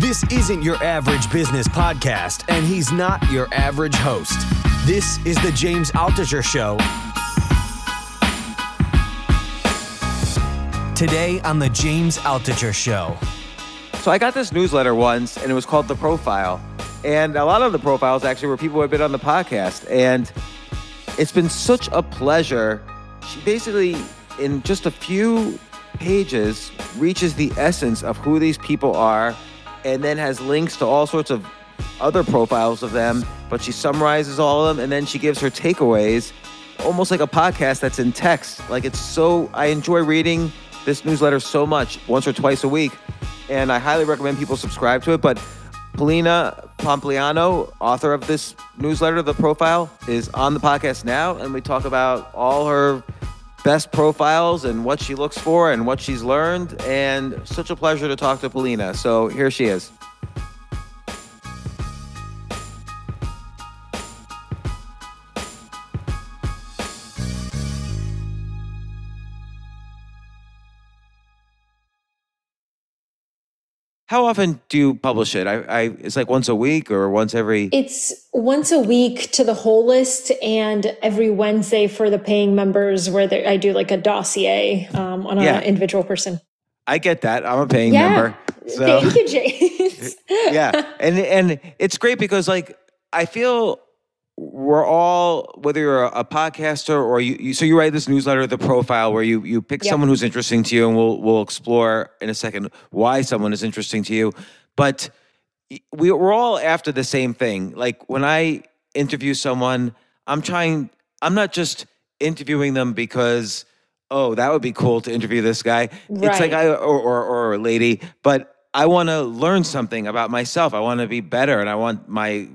This isn't your average business podcast, and he's not your average host. This is the James Altucher Show. Today on the James Altucher Show. So I got this newsletter once, and it was called The Profile. And a lot of the profiles actually were people who had been on the podcast. And it's been such a pleasure. She basically, in just a few pages, reaches the essence of who these people are and then has links to all sorts of other profiles of them. But she summarizes all of them and then she gives her takeaways, almost like a podcast that's in text. Like it's so, I enjoy reading this newsletter so much, once or twice a week. And I highly recommend people subscribe to it. But Polina Pompliano, author of this newsletter, The Profile, is on the podcast now. And we talk about all her best profiles and what she looks for and what she's learned. And such a pleasure to talk to Polina. So here she is. How often do you publish it? I, I it's like once a week or once every. It's once a week to the whole list, and every Wednesday for the paying members, where they, I do like a dossier um, on Yeah. an individual person. I get that. I'm a paying Yeah. member. So. Thank you, James. yeah, and and it's great because like I feel we're all whether you're a, a podcaster or you, you so you write this newsletter, the profile, where you you pick Yep. someone who's interesting to you, and we'll we'll explore in a second why someone is interesting to you, but we, we're all after the same thing. Like when I interview someone, I'm trying. I'm not just interviewing them because oh that would be cool to interview this guy. It's like I or or, or a lady, but I want to learn something about myself. I want to be better, and I want my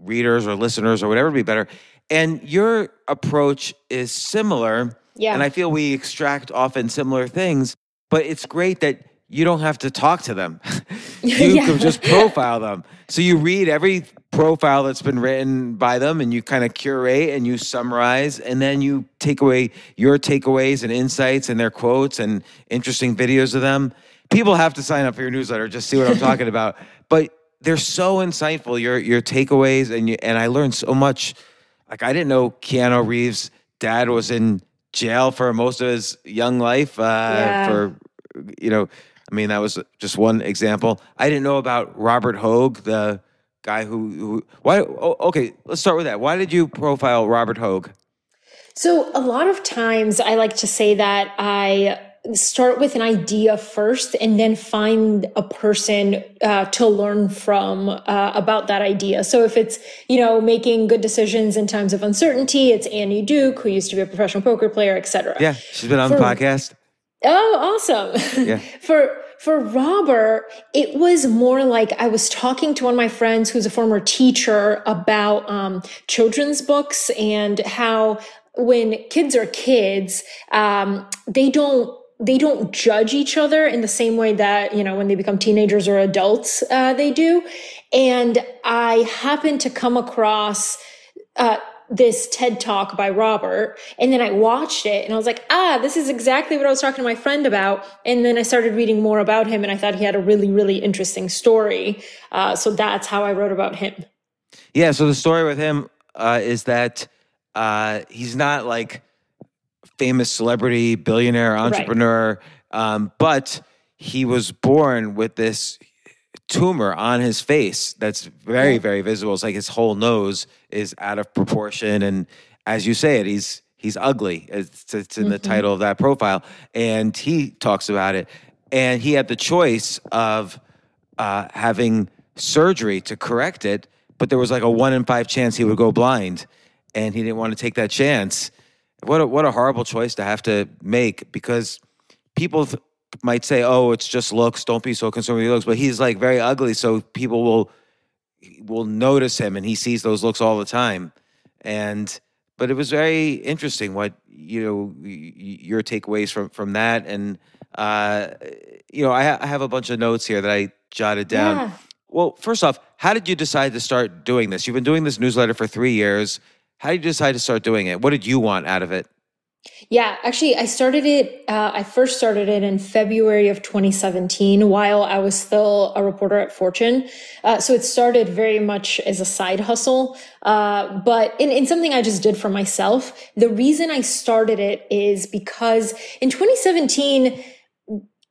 readers or listeners or whatever to be better. And your approach is similar. Yeah. And I feel we extract often similar things, but it's great that you don't have to talk to them. you Yeah. can just profile them. So you read every profile that's been written by them and you kind of curate and you summarize and then you take away your takeaways and insights and their quotes and interesting videos of them. People have to sign up for your newsletter just see what I'm talking about. But they're so insightful your your takeaways and you, and I learned so much. Like I didn't know Keanu Reeves' dad was in jail for most of his young life uh, Yeah. for you know. I mean that was just one example. I didn't know about Robert Hoge, the guy who, who why. Oh, okay, let's start with that. Why did you profile Robert Hoge? So, a lot of times I like to say that I start with an idea first and then find a person uh, to learn from uh, about that idea. So, if it's, you know, making good decisions in times of uncertainty, it's Annie Duke, who used to be a professional poker player, etc. Yeah, she's been on the podcast. Oh, awesome. Yeah. for for Robert, it was more like I was talking to one of my friends who's a former teacher about um, children's books and how when kids are kids, um, they don't they don't judge each other in the same way that you know when they become teenagers or adults uh, they do. And I happened to come across. Uh, this TED talk by Robert. And then I watched it and I was like, ah, this is exactly what I was talking to my friend about. And then I started reading more about him and I thought he had a really, really interesting story. Uh, so that's how I wrote about him. Yeah, so the story with him uh, is that uh, he's not like famous celebrity, billionaire, entrepreneur. Um, but he was born with this tumor on his face that's very, very visible. It's like his whole nose is out of proportion. And as you say it, he's he's ugly. It's, it's in the title of that profile. And he talks about it. And he had the choice of uh, having surgery to correct it, but there was like a one in five chance he would go blind, and he didn't want to take that chance. What a, what a horrible choice to have to make because people th- might say, "Oh, it's just looks. Don't be so concerned with your looks." But he's like very ugly, so people will will notice him, and he sees those looks all the time. And but it was very interesting what you know your takeaways from from that, and uh, you know I, ha- I have a bunch of notes here that I jotted down. Yeah. Well, first off, how did you decide to start doing this? You've been doing this newsletter for three years. How did you decide to start doing it? What did you want out of it? Yeah, actually, I started it. Uh, I first started it in February of 2017 while I was still a reporter at Fortune. Uh, so it started very much as a side hustle, uh, but in, in something I just did for myself. The reason I started it is because in 2017,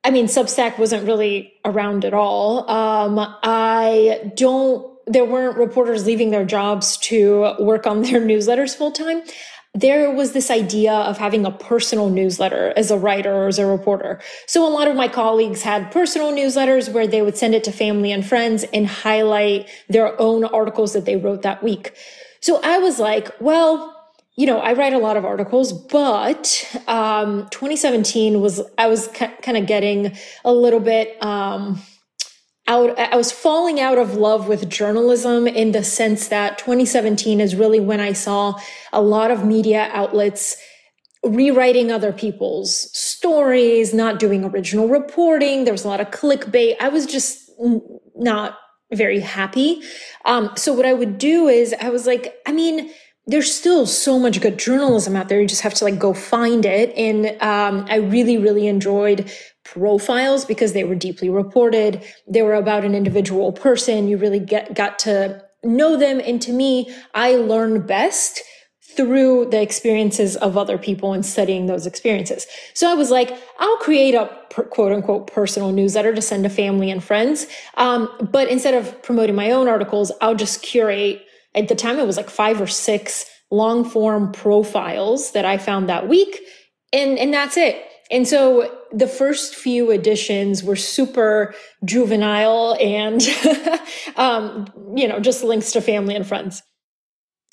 I mean, Substack wasn't really around at all. Um, I don't, there weren't reporters leaving their jobs to work on their newsletters full time. There was this idea of having a personal newsletter as a writer or as a reporter. So a lot of my colleagues had personal newsletters where they would send it to family and friends and highlight their own articles that they wrote that week. So I was like, well, you know, I write a lot of articles, but um, 2017 was I was kind of getting a little bit um, out. I was falling out of love with journalism in the sense that 2017 is really when I saw a lot of media outlets rewriting other people's stories, not doing original reporting. There was a lot of clickbait. I was just not very happy. Um, so what I would do is I was like, I mean, there's still so much good journalism out there. You just have to like go find it. And um, I really, really enjoyed profiles because they were deeply reported. They were about an individual person. You really get got to know them. And to me, I learn best through the experiences of other people and studying those experiences. So I was like, I'll create a per, quote unquote personal newsletter to send to family and friends. Um, but instead of promoting my own articles, I'll just curate. At the time, it was like five or six long form profiles that I found that week. And, and that's it. And so the first few editions were super juvenile and, um, you know, just links to family and friends.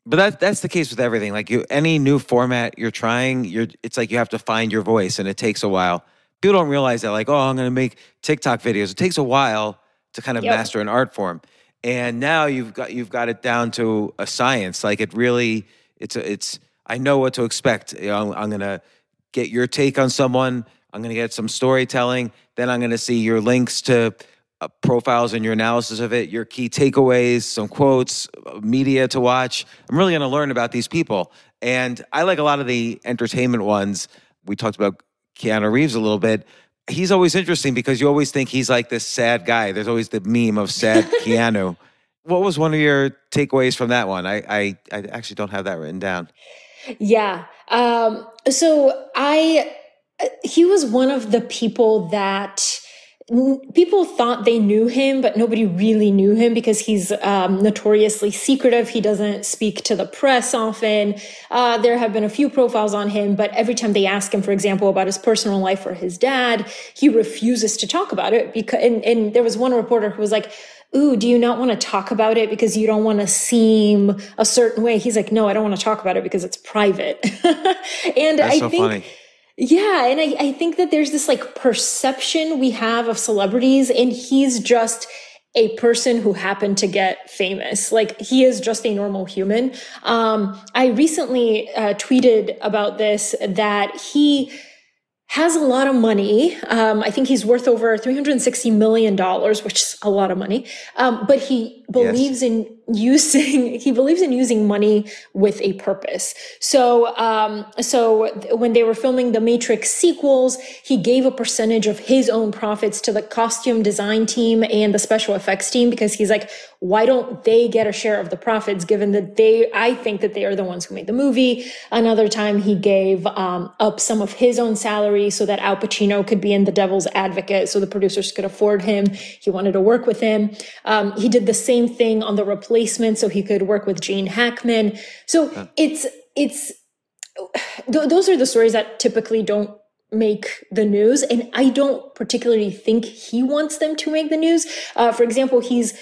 But that that's the case with everything. Like you, any new format you're trying, you're it's like you have to find your voice, and it takes a while. People don't realize that. Like, oh, I'm going to make TikTok videos. It takes a while to kind of Yep. master an art form, and now you've got you've got it down to a science. Like it really, it's a, it's. I know what to expect. You know, I'm, I'm to get your take on someone. I'm to get some storytelling. Then I'm to see your links to uh, profiles and your analysis of it, your key takeaways, some quotes, uh, media to watch. I'm really to learn about these people. And I like a lot of the entertainment ones. We talked about Keanu Reeves a little bit. He's always interesting because you always think he's like this sad guy. There's always the meme of sad Keanu. What was one of your takeaways from that one? I, I, I actually don't have that written down. Yeah. Um, so I, uh, he was one of the people that people thought they knew him, but nobody really knew him because he's um, notoriously secretive. He doesn't speak to the press often. Uh, there have been a few profiles on him, but every time they ask him, for example, about his personal life or his dad, he refuses to talk about it. Because and, and there was one reporter who was like, ooh, do you not want to talk about it because you don't want to seem a certain way? He's like, no, I don't want to talk about it because it's private. and That's I so think, funny. Yeah, and I, I think that there's this like perception we have of celebrities, and he's just a person who happened to get famous. Like he is just a normal human. Um, I recently uh, tweeted about this that he has a lot of money. Um, I think he's worth over $360 million, which is a lot of money. Um, but he believes in using he believes in using money with a purpose. So um so when they were filming the matrix sequels he gave a percentage of his own profits to the costume design team and the special effects team because he's like why don't they get a share of the profits given that they i think that they are the ones who made the movie? Another time he gave um, up some of his own salary so that al pacino could be in the devil's advocate so the producers could afford him. He wanted to work with him. Um, he did the same thing on the replacement so he could work with gene hackman. So it's it's th- those are the stories that typically don't make the news and i don't particularly think he wants them to make the news. Uh, for example he's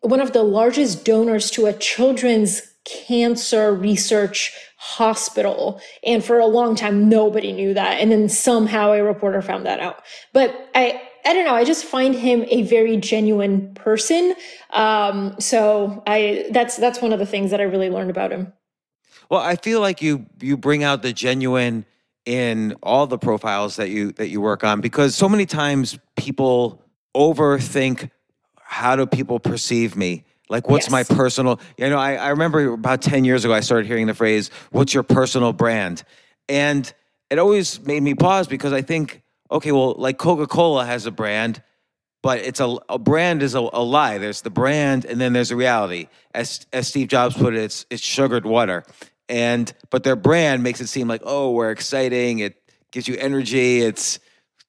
one of the largest donors to a children's cancer research hospital and for a long time nobody knew that and then somehow a reporter found that out. But i I don't know. I just find him a very genuine person. Um, so I that's that's one of the things that I really learned about him. Well, I feel like you you bring out the genuine in all the profiles that you that you work on because so many times people overthink how do people perceive me? Like what's Yes. my personal you know, I, I remember about 10 years ago I started hearing the phrase, what's your personal brand? And it always made me pause because I think, okay, well, like Coca-Cola has a brand, but it's a, a brand is a, a lie. There's the brand and then there's a reality. As as Steve Jobs put it, it's it's sugared water. And but their brand makes it seem like, oh, we're exciting, it gives you energy, it's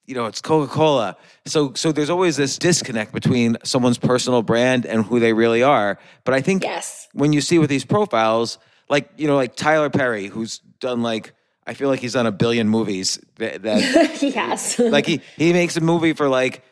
you know, it's Coca-Cola. So so there's always this disconnect between someone's personal brand and who they really are. But I think Yes. when you see with these profiles, like, you know, like Tyler Perry, who's done like I feel like he's done a billion movies that, that he has. like he he makes a movie for like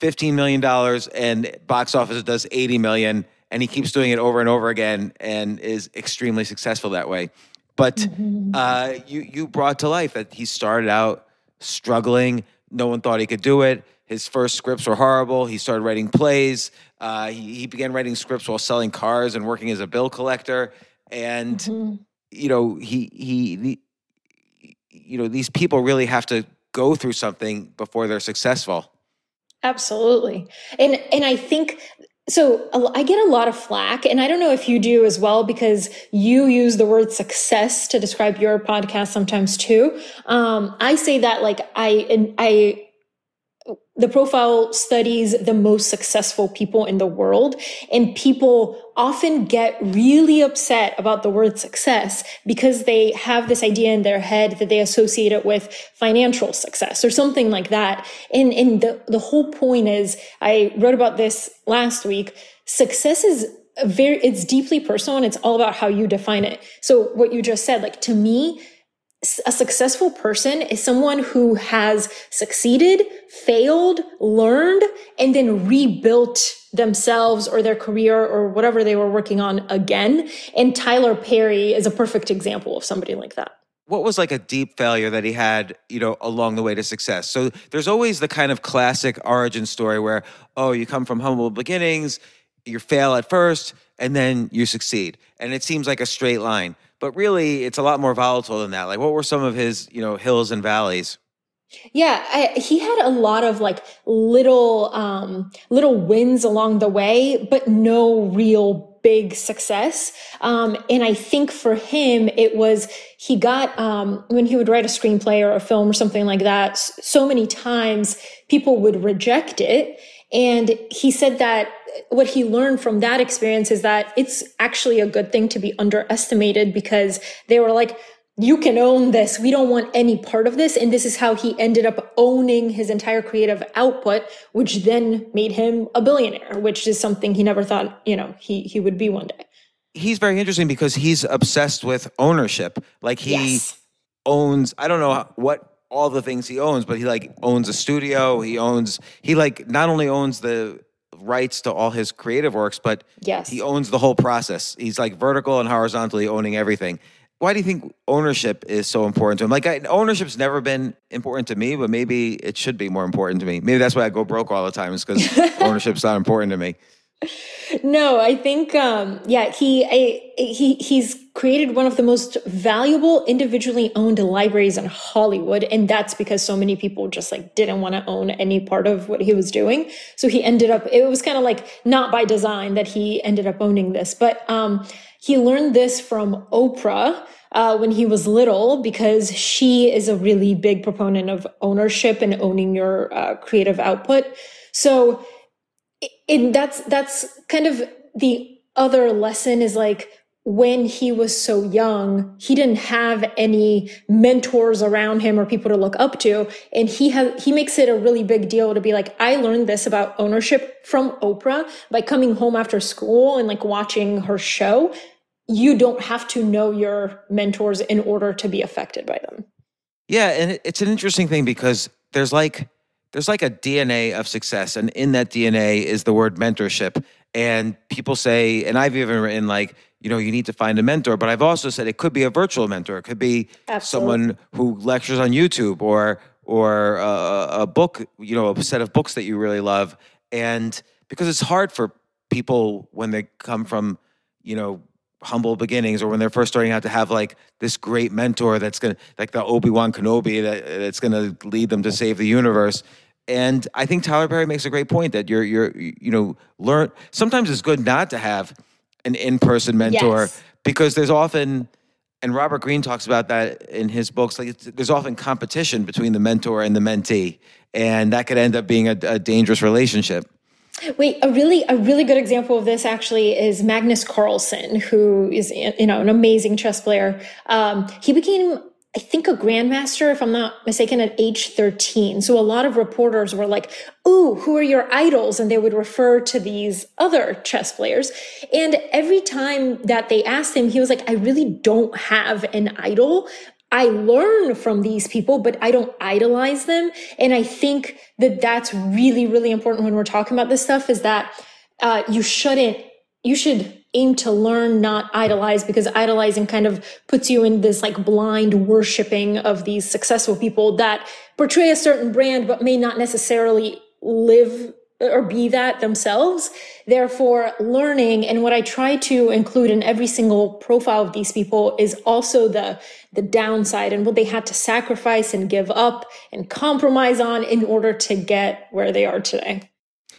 fifteen million dollars and box office does eighty million, and he keeps doing it over and over again and is extremely successful that way. But uh, you you brought to life that he started out struggling. No one thought he could do it. His first scripts were horrible. He started writing plays. Uh, he, he began writing scripts while selling cars and working as a bill collector. And you know he he you know these people really have to go through something before they're successful. Absolutely. And and I think so I get a lot of flack and I don't know if you do as well because you use the word success to describe your podcast sometimes too. Um I say that like I and I the profile studies the most successful people in the world and people often get really upset about the word success because they have this idea in their head that they associate it with financial success or something like that. And and the, the whole point is i wrote about this last week success is very it's deeply personal and it's all about how you define it. So what you just said like to me a successful person is someone who has succeeded, failed, learned, and then rebuilt themselves or their career or whatever they were working on again. And Tyler Perry is a perfect example of somebody like that. What was like a deep failure that he had, you know, along the way to success? So there's always the kind of classic origin story where, oh, you come from humble beginnings, you fail at first, and then you succeed. And it seems like a straight line. But really, it's a lot more volatile than that. Like, what were some of his, you know, hills and valleys? Yeah, I, he had a lot of like little um little wins along the way, but no real big success. Um and I think for him it was he got um when he would write a screenplay or a film or something like that, so many times people would reject it and he said that what he learned from that experience is that it's actually a good thing to be underestimated because they were like you can own this. We don't want any part of this. And this is how he ended up owning his entire creative output, which then made him a billionaire, which is something he never thought, you know, he, he would be one day. He's very interesting because he's obsessed with ownership. Like he Yes. owns, I don't know what all the things he owns, but he like owns a studio. He owns, he like not only owns the rights to all his creative works, but Yes. he owns the whole process. He's like vertical and horizontally owning everything. Why do you think ownership is so important to him? Like I, ownership's never been important to me, but maybe it should be more important to me. Maybe that's why I go broke all the time is because ownership's not important to me. No, I think um, yeah, he I, he he's created one of the most valuable individually owned libraries in Hollywood, and that's because so many people just like didn't want to own any part of what he was doing. So he ended up. It was kind of like not by design that he ended up owning this, but um, he learned this from Oprah. Uh, when he was little, because she is a really big proponent of ownership and owning your uh, creative output. So and that's that's kind of the other lesson is like when he was so young he didn't have any mentors around him or people to look up to. And he has he makes it a really big deal to be like i learned this about ownership from oprah by coming home after school and like watching her show. You don't have to know your mentors in order to be affected by them. Yeah and it's an interesting thing because there's like there's like a DNA of success, and in that DNA is the word mentorship. And people say, and I've even written like, you know, you need to find a mentor, but I've also said it could be a virtual mentor. It could be Absolutely. someone who lectures on YouTube or or a, a book, you know, a set of books that you really love. And because it's hard for people when they come from, you know, humble beginnings or when they're first starting out to have like this great mentor that's gonna like the Obi-Wan Kenobi that that's gonna lead them to save the universe and I think Tyler Perry makes a great point that you're you're you know learn sometimes it's good not to have an in-person mentor yes. because there's often and Robert Greene talks about that in his books like there's often competition between the mentor and the mentee and that could end up being a, a dangerous relationship. Wait, a really a really good example of this actually is Magnus Carlsen, who is you know an amazing chess player. Um, he became I think a grandmaster, if I'm not mistaken, at age 13. So a lot of reporters were like, Ooh, who are your idols? And they would refer to these other chess players. And every time that they asked him, he was like, I really don't have an idol. I learn from these people, but I don't idolize them. And I think that that's really, really important when we're talking about this stuff is that uh, you shouldn't, you should aim to learn, not idolize, because idolizing kind of puts you in this like blind worshiping of these successful people that portray a certain brand, but may not necessarily live or be that themselves. Therefore, learning and what I try to include in every single profile of these people is also the the downside and what they had to sacrifice and give up and compromise on in order to get where they are today.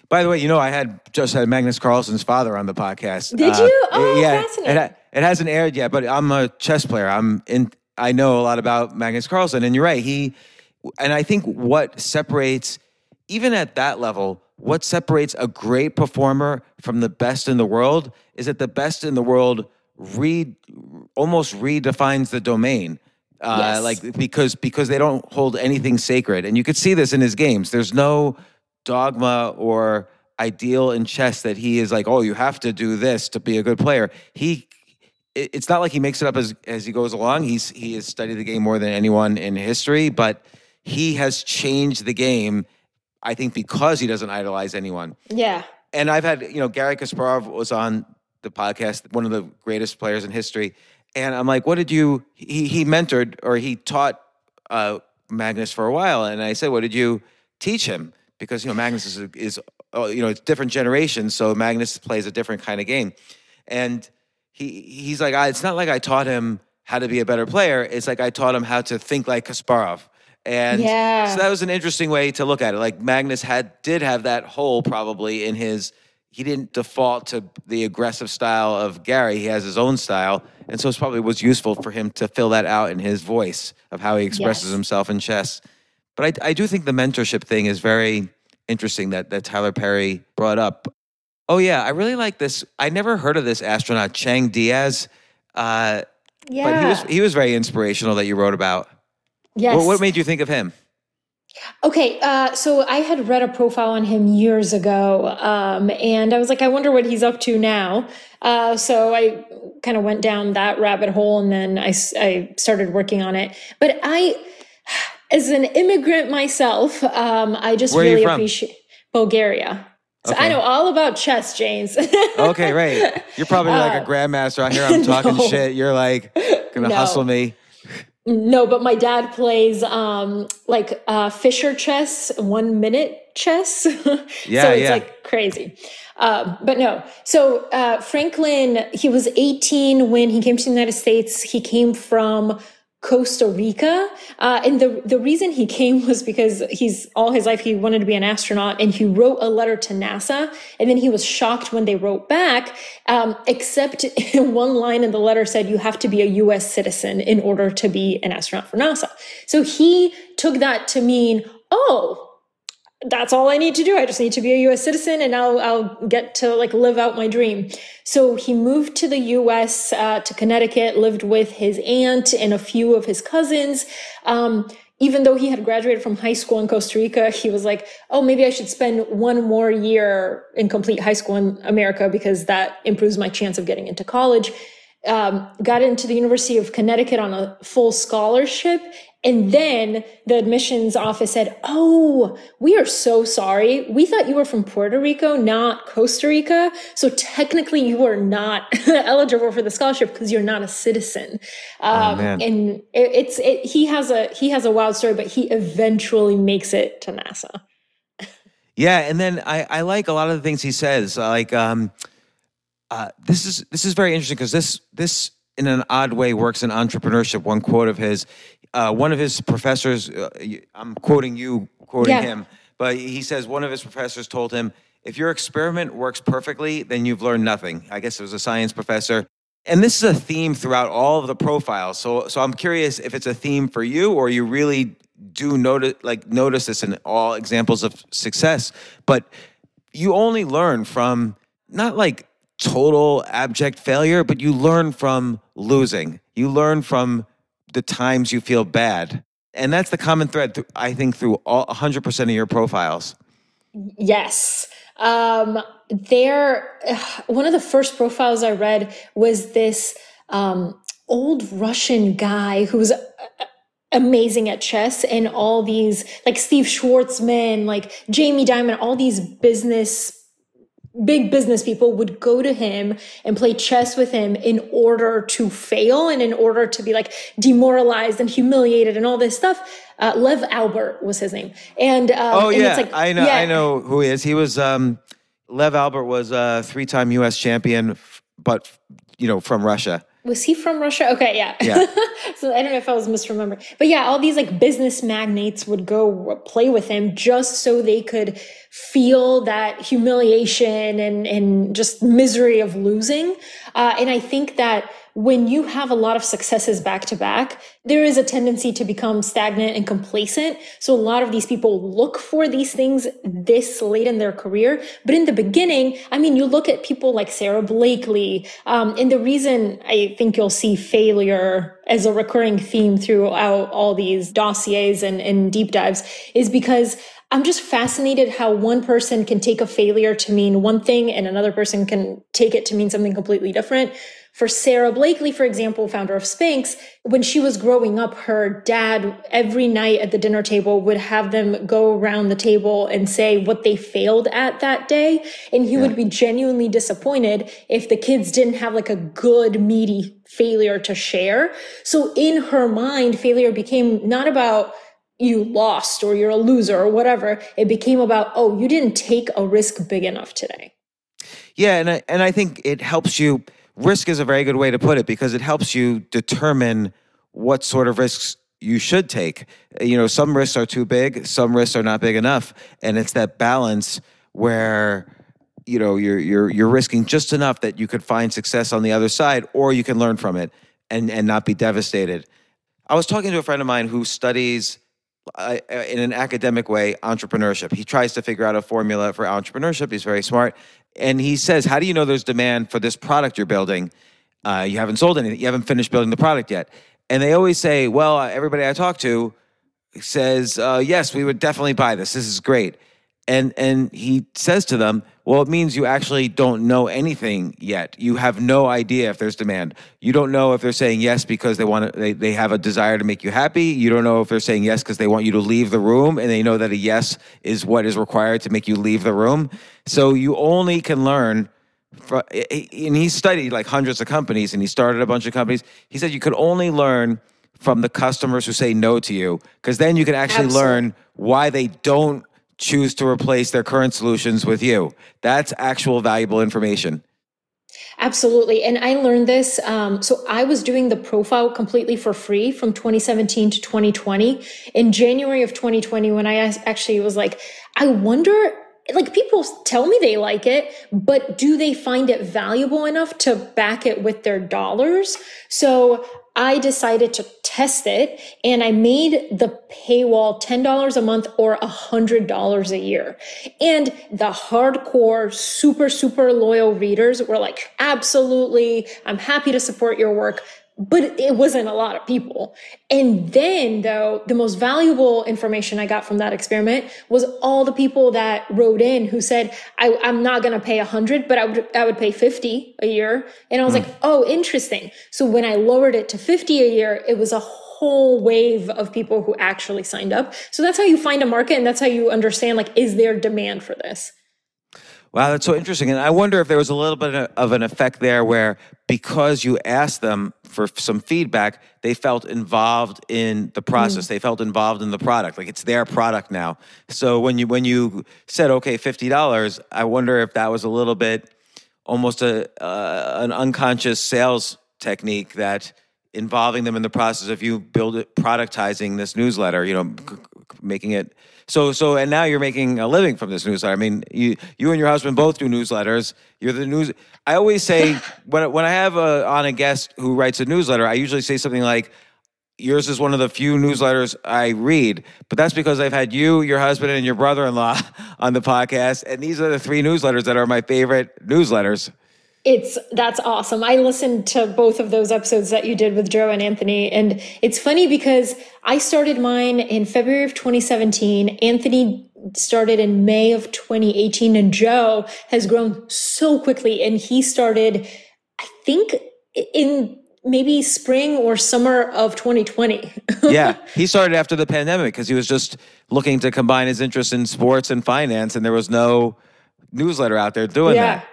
By the way, you know, I had just had Magnus Carlsen's father on the podcast. Did uh, you? Oh, yeah. Fascinating. It, it hasn't aired yet, but I'm a chess player. I'm in. I know a lot about Magnus Carlsen, and you're right. He, and I think what separates, even at that level, what separates a great performer from the best in the world is that the best in the world read almost redefines the domain. Uh, yes. like because because they don't hold anything sacred and you could see this in his games there's no dogma or ideal in chess that he is like, oh, you have to do this to be a good player. He it's not like he makes it up as as he goes along. He's he has studied the game more than anyone in history, but he has changed the game. I think because he doesn't idolize anyone. Yeah. And I've had you know Garry Kasparov was on the podcast, one of the greatest players in history, and I'm like, what did you? He he mentored or he taught uh, Magnus for a while, and I said, what did you teach him? Because you know Magnus is, is uh, you know it's different generations, so Magnus plays a different kind of game, and he he's like, it's not like I taught him how to be a better player. It's like I taught him how to think like Kasparov. And yeah. so that was an interesting way to look at it. Like Magnus had did have that hole probably in his he didn't default to the aggressive style of Gary. He has his own style. And so it probably was useful for him to fill that out in his voice of how he expresses yes. himself in chess. But I, I do think the mentorship thing is very interesting that, that Tyler Perry brought up. Oh, yeah, I really like this. I never heard of this astronaut, Chang Diaz. Uh, yeah. But he was, he was very inspirational that you wrote about. Yes. What, what made you think of him? Okay, uh, so I had read a profile on him years ago, um, and I was like, I wonder what he's up to now. Uh, so I kind of went down that rabbit hole, and then I, I started working on it. But I, as an immigrant myself, um, I just Where really appreciate Bulgaria. So okay. I know all about chess, James. okay, right. You're probably like a uh, grandmaster out here. I'm talking no. shit. You're like gonna no. hustle me. No, but my dad plays um, like uh, Fischer chess, one minute chess. Yeah, so it's yeah. like crazy. Um, but no, so uh, Franklin, he was 18 when he came to the United States. He came from Costa Rica. Uh, and the, the reason he came was because he's all his life he wanted to be an astronaut and he wrote a letter to NASA. And then he was shocked when they wrote back, um, except one line in the letter said, you have to be a US citizen in order to be an astronaut for NASA. So he took that to mean, oh, that's all I need to do. I just need to be a US citizen and I'll, I'll get to like live out my dream. So he moved to the US, uh, to Connecticut, lived with his aunt and a few of his cousins. Um, even though he had graduated from high school in Costa Rica, he was like, oh, maybe I should spend one more year in complete high school in America because that improves my chance of getting into college. Um, got into the University of Connecticut on a full scholarship and then the admissions office said, Oh, we are so sorry. We thought you were from Puerto Rico, not Costa Rica. So technically, you are not eligible for the scholarship because you're not a citizen. Um, man. and it, it's it, he has a he has a wild story, but he eventually makes it to NASA. Yeah, and then I, I like a lot of the things he says. Like um, uh, this is this is very interesting because this this in an odd way works in entrepreneurship. One quote of his, uh, one of his professors. Uh, y- I'm quoting you, quoting Yeah. him, but he says one of his professors told him, "If your experiment works perfectly, then you've learned nothing." I guess it was a science professor. And this is a theme throughout all of the profiles. So, so I'm curious if it's a theme for you, or you really do notice, like notice this in all examples of success. But you only learn from not like total abject failure, but you learn from losing. You learn from the times you feel bad. And that's the common thread, th- I think, through all 100% of your profiles. Yes. Um, there, one of the first profiles I read was this um, old Russian guy who was uh, amazing at chess and all these, like Steve Schwarzman, like Jamie Dimon, all these business big business people would go to him and play chess with him in order to fail and in order to be like demoralized and humiliated and all this stuff. Uh, Lev Alburt was his name. And, um, Oh and yeah, it's like, I know. yeah. I know who he is. He was um, Lev Alburt was a three-time U.S. champion, but you know from Russia. Was he from Russia? Okay, yeah. Yeah. so I don't know if I was misremembering. But yeah, all these like business magnates would go play with him just so they could feel that humiliation and, and just misery of losing. Uh, and I think that when you have a lot of successes back to back, there is a tendency to become stagnant and complacent. So a lot of these people look for these things this late in their career. But in the beginning, I mean, you look at people like Sara Blakely, um, and the reason I think you'll see failure as a recurring theme throughout all these dossiers and, and deep dives is because I'm just fascinated how one person can take a failure to mean one thing and another person can take it to mean something completely different. For Sara Blakely, for example, founder of Spanx, when she was growing up, her dad every night at the dinner table would have them go around the table and say what they failed at that day. And he would be genuinely disappointed if the kids didn't have like a good, meaty failure to share. So in her mind, failure became not about you lost or you're a loser or whatever. It became about, oh, you didn't take a risk big enough today. Yeah, and I, and I think it helps you. Risk is a very good way to put it because it helps you determine what sort of risks you should take. You know, some risks are too big, some risks are not big enough, and it's that balance where you know you're you're you're risking just enough that you could find success on the other side, or you can learn from it and and not be devastated. I was talking to a friend of mine who studies uh, in an academic way entrepreneurship. He tries to figure out a formula for entrepreneurship. He's very smart. And he says, How do you know there's demand for this product you're building? Uh, you haven't sold anything, you haven't finished building the product yet. And they always say, Well, uh, everybody I talk to says, uh, Yes, we would definitely buy this. This is great. And, and he says to them, well, it means you actually don't know anything yet. You have no idea if there's demand. You don't know if they're saying yes because they want to, they, they have a desire to make you happy. You don't know if they're saying yes because they want you to leave the room and they know that a yes is what is required to make you leave the room. So you only can learn fro- eh, eh, and he studied like hundreds of companies and he started a bunch of companies. He said you could only learn from the customers who say no to you because then you can actually Absolutely. learn why they don't choose to replace their current solutions with you. That's actual valuable information. Absolutely. And I learned this. Um, so I was doing the profile completely for free from 2017 to 2020. In January of 2020, when I actually was like, I wonder, like people tell me they like it, but do they find it valuable enough to back it with their dollars? So I decided to test it and I made the paywall $10 a month or $100 a year. And the hardcore, super, super loyal readers were like, absolutely, I'm happy to support your work. But it wasn't a lot of people. And then, though, the most valuable information I got from that experiment was all the people that wrote in who said, I, am not going to pay 100, but I would, I would pay 50 a year. And I was hmm. like, oh, interesting. So when I lowered it to 50 a year, it was a whole wave of people who actually signed up. So that's how you find a market and that's how you understand, like, is there demand for this? Wow, that's so interesting. And I wonder if there was a little bit of an effect there where because you asked them for some feedback, they felt involved in the process. Mm. They felt involved in the product. Like it's their product now. So when you when you said okay, $50, I wonder if that was a little bit almost a uh, an unconscious sales technique that involving them in the process of you build it productizing this newsletter, you know, making it so so and now you're making a living from this newsletter. I mean, you you and your husband both do newsletters. You're the news. I always say when when I have a, on a guest who writes a newsletter, I usually say something like. Yours is one of the few newsletters I read, but that's because I've had you, your husband, and your brother in law on the podcast. And these are the three newsletters that are my favorite newsletters. It's that's awesome. I listened to both of those episodes that you did with Joe and Anthony. And it's funny because I started mine in February of 2017. Anthony started in May of 2018 and Joe has grown so quickly and he started I think in maybe spring or summer of 2020. yeah, he started after the pandemic because he was just looking to combine his interest in sports and finance and there was no newsletter out there doing yeah. that.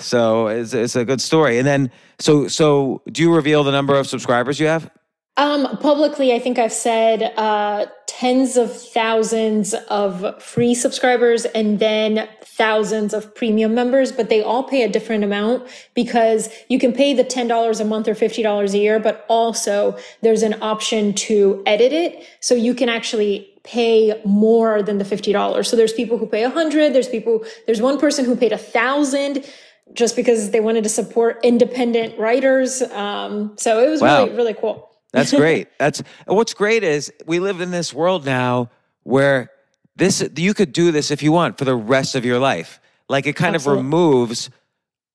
So it's, it's a good story. And then, so so do you reveal the number of subscribers you have? Um, publicly, I think I've said uh, tens of thousands of free subscribers and then thousands of premium members, but they all pay a different amount because you can pay the $10 a month or $50 a year, but also there's an option to edit it. So you can actually pay more than the $50. So there's people who pay a hundred, there's people, there's one person who paid a thousand just because they wanted to support independent writers. Um, so it was wow. really, really cool. That's great. That's what's great is we live in this world now where this you could do this if you want for the rest of your life. Like it kind Absolutely. of removes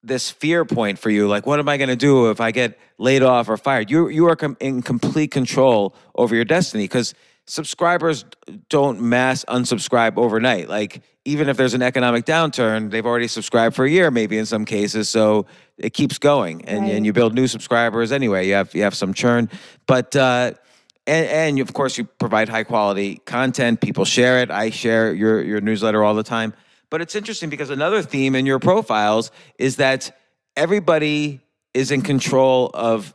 this fear point for you. Like, what am I going to do if I get laid off or fired? You you are com- in complete control over your destiny because subscribers don't mass unsubscribe overnight. Like even if there's an economic downturn, they've already subscribed for a year, maybe in some cases. So it keeps going, and, right. and you build new subscribers anyway. You have you have some churn, but uh, and and of course you provide high quality content. People share it. I share your your newsletter all the time. But it's interesting because another theme in your profiles is that everybody is in control of.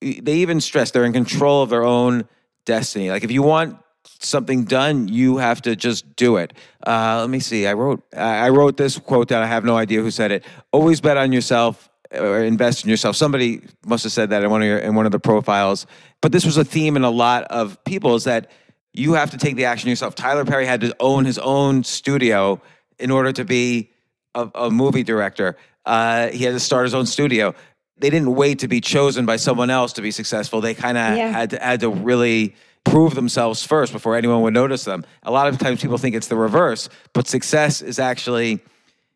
They even stress they're in control of their own destiny. Like if you want something done, you have to just do it. Uh, let me see. I wrote I wrote this quote down. I have no idea who said it. Always bet on yourself or invest in yourself. Somebody must have said that in one of your in one of the profiles. But this was a theme in a lot of people is that you have to take the action yourself. Tyler Perry had to own his own studio in order to be a, a movie director. Uh, he had to start his own studio they didn't wait to be chosen by someone else to be successful. They kind of yeah. had to, had to really prove themselves first before anyone would notice them. A lot of times people think it's the reverse, but success is actually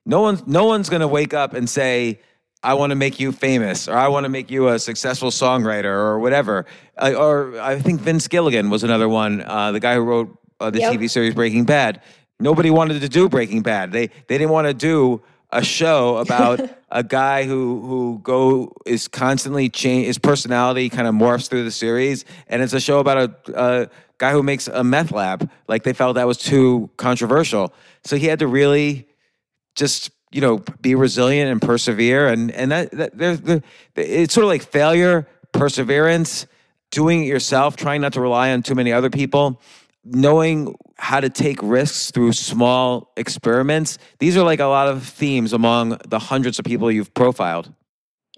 no one no one's going to wake up and say I want to make you famous or I want to make you a successful songwriter or whatever. Uh, or I think Vince Gilligan was another one, uh, the guy who wrote uh, the yep. TV series Breaking Bad. Nobody wanted to do Breaking Bad. They they didn't want to do a show about a guy who who go is constantly change his personality kind of morphs through the series, and it's a show about a, a guy who makes a meth lab. Like they felt that was too controversial, so he had to really just you know be resilient and persevere, and and that, that there's the it's sort of like failure, perseverance doing it yourself, trying not to rely on too many other people, knowing how to take risks through small experiments. These are like a lot of themes among the hundreds of people you've profiled.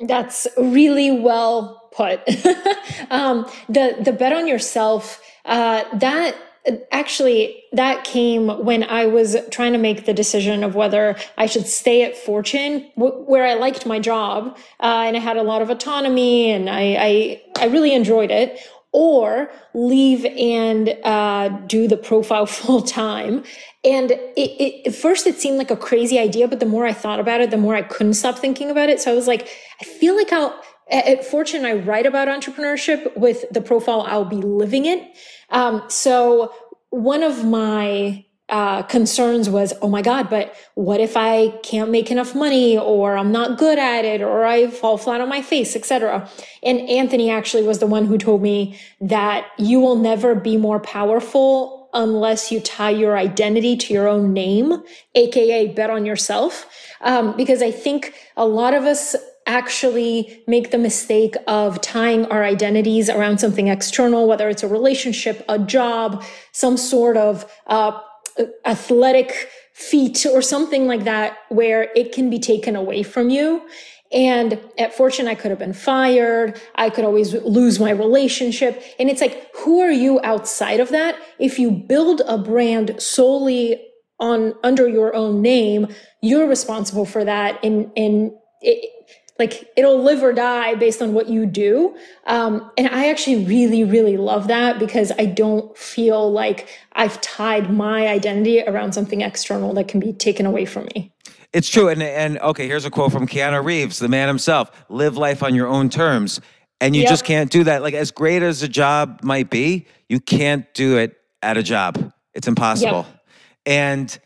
That's really well put. um, the the bet on yourself uh, that actually that came when i was trying to make the decision of whether i should stay at fortune w- where i liked my job uh, and i had a lot of autonomy and I, I, I really enjoyed it or leave and uh, do the profile full time. And it, it, at first it seemed like a crazy idea but the more i thought about it the more i couldn't stop thinking about it. So i was like i feel like i'll at fortune i write about entrepreneurship with the profile i'll be living it um, so one of my uh, concerns was, oh my God, but what if I can't make enough money or I'm not good at it or I fall flat on my face, etc. And Anthony actually was the one who told me that you will never be more powerful unless you tie your identity to your own name, aka bet on yourself. Um, because I think a lot of us actually make the mistake of tying our identities around something external, whether it's a relationship, a job, some sort of uh, athletic feat or something like that, where it can be taken away from you. And at Fortune, I could have been fired. I could always lose my relationship. And it's like, who are you outside of that? If you build a brand solely on under your own name, you're responsible for that. And, and it, like it'll live or die based on what you do. Um, and I actually really, really love that because I don't feel like I've tied my identity around something external that can be taken away from me. It's true. And, and okay, here's a quote from Keanu Reeves, the man himself live life on your own terms. And you yep. just can't do that. Like, as great as a job might be, you can't do it at a job. It's impossible. Yep. And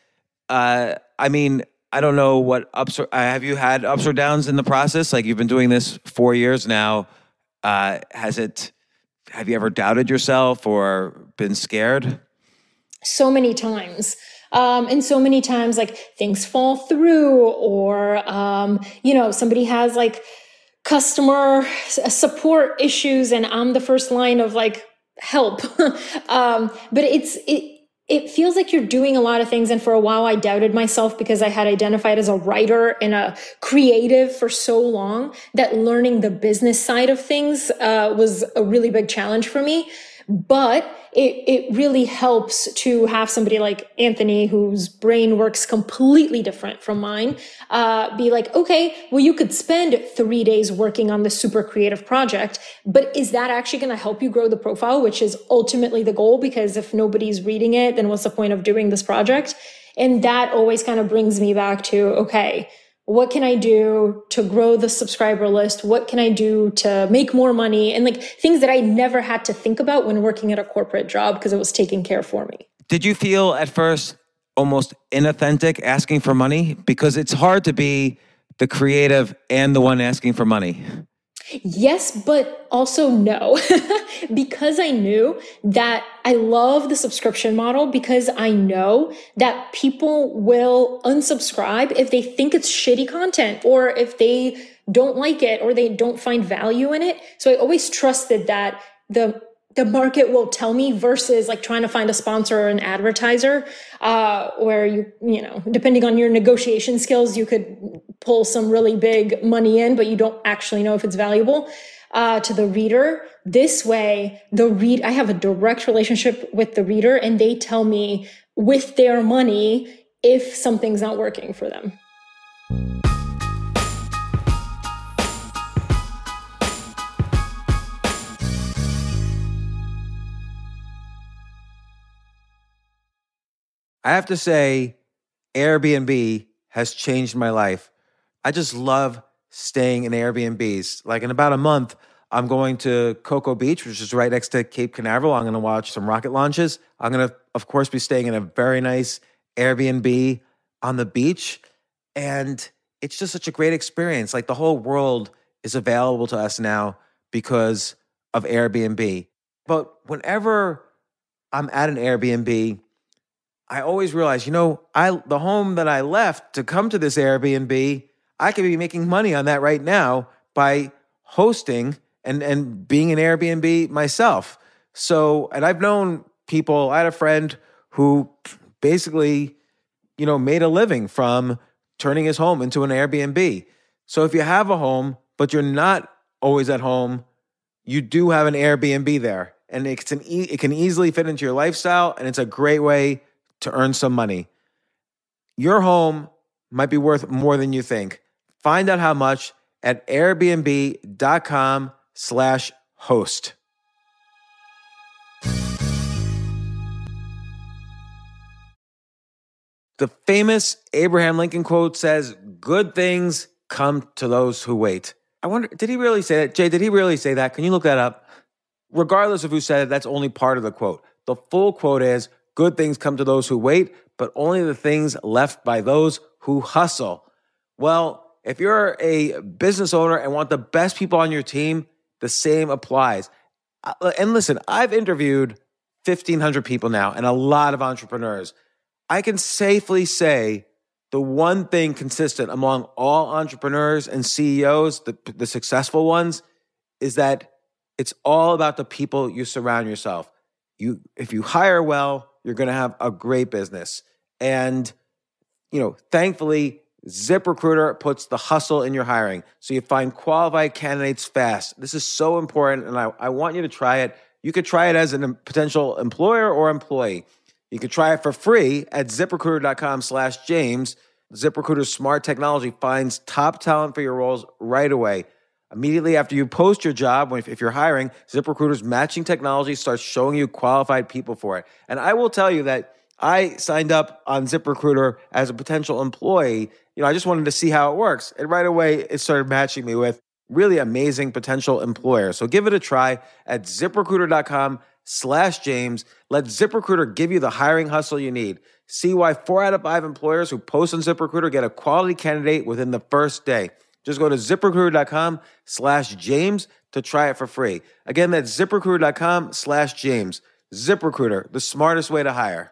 uh, I mean, I don't know what ups or uh, have you had ups or downs in the process? Like you've been doing this four years now. Uh, has it? Have you ever doubted yourself or been scared? So many times. Um, and so many times, like things fall through, or um, you know, somebody has like customer support issues, and I'm the first line of like help. um, but it's it it feels like you're doing a lot of things. And for a while, I doubted myself because I had identified as a writer and a creative for so long that learning the business side of things uh, was a really big challenge for me. But it, it really helps to have somebody like Anthony, whose brain works completely different from mine, uh, be like, okay, well, you could spend three days working on this super creative project, but is that actually going to help you grow the profile, which is ultimately the goal? Because if nobody's reading it, then what's the point of doing this project? And that always kind of brings me back to, okay, what can I do to grow the subscriber list? What can I do to make more money? And like things that I never had to think about when working at a corporate job because it was taking care for me. Did you feel at first almost inauthentic asking for money? Because it's hard to be the creative and the one asking for money. Yes, but also no, because I knew that I love the subscription model because I know that people will unsubscribe if they think it's shitty content or if they don't like it or they don't find value in it. So I always trusted that the the market will tell me versus like trying to find a sponsor or an advertiser uh, where you you know depending on your negotiation skills you could pull some really big money in but you don't actually know if it's valuable uh, to the reader this way the read i have a direct relationship with the reader and they tell me with their money if something's not working for them I have to say, Airbnb has changed my life. I just love staying in Airbnbs. Like in about a month, I'm going to Cocoa Beach, which is right next to Cape Canaveral. I'm going to watch some rocket launches. I'm going to, of course, be staying in a very nice Airbnb on the beach. And it's just such a great experience. Like the whole world is available to us now because of Airbnb. But whenever I'm at an Airbnb, I always realize, you know, I the home that I left to come to this Airbnb, I could be making money on that right now by hosting and and being an Airbnb myself. So, and I've known people. I had a friend who basically, you know, made a living from turning his home into an Airbnb. So if you have a home, but you're not always at home, you do have an Airbnb there, and it's an e- it can easily fit into your lifestyle, and it's a great way to earn some money. Your home might be worth more than you think. Find out how much at airbnb.com slash host. The famous Abraham Lincoln quote says, Good things come to those who wait. I wonder, did he really say that? Jay, did he really say that? Can you look that up? Regardless of who said it, that's only part of the quote. The full quote is, Good things come to those who wait, but only the things left by those who hustle. Well, if you're a business owner and want the best people on your team, the same applies. Uh, and listen, I've interviewed 1,500 people now and a lot of entrepreneurs. I can safely say the one thing consistent among all entrepreneurs and CEOs, the, the successful ones, is that it's all about the people you surround yourself. You, if you hire well, you're going to have a great business. And, you know, thankfully, ZipRecruiter puts the hustle in your hiring. So you find qualified candidates fast. This is so important. And I, I want you to try it. You could try it as a um, potential employer or employee. You could try it for free at ziprecruiter.com slash James. ZipRecruiter's smart technology finds top talent for your roles right away. Immediately after you post your job, if you're hiring, ZipRecruiter's matching technology starts showing you qualified people for it. And I will tell you that I signed up on ZipRecruiter as a potential employee. You know, I just wanted to see how it works. And right away, it started matching me with really amazing potential employers. So give it a try at ziprecruiter.com slash James. Let ZipRecruiter give you the hiring hustle you need. See why four out of five employers who post on ZipRecruiter get a quality candidate within the first day. Just go to ziprecruiter.com slash James to try it for free. Again, that's ziprecruiter.com slash James. ZipRecruiter, the smartest way to hire.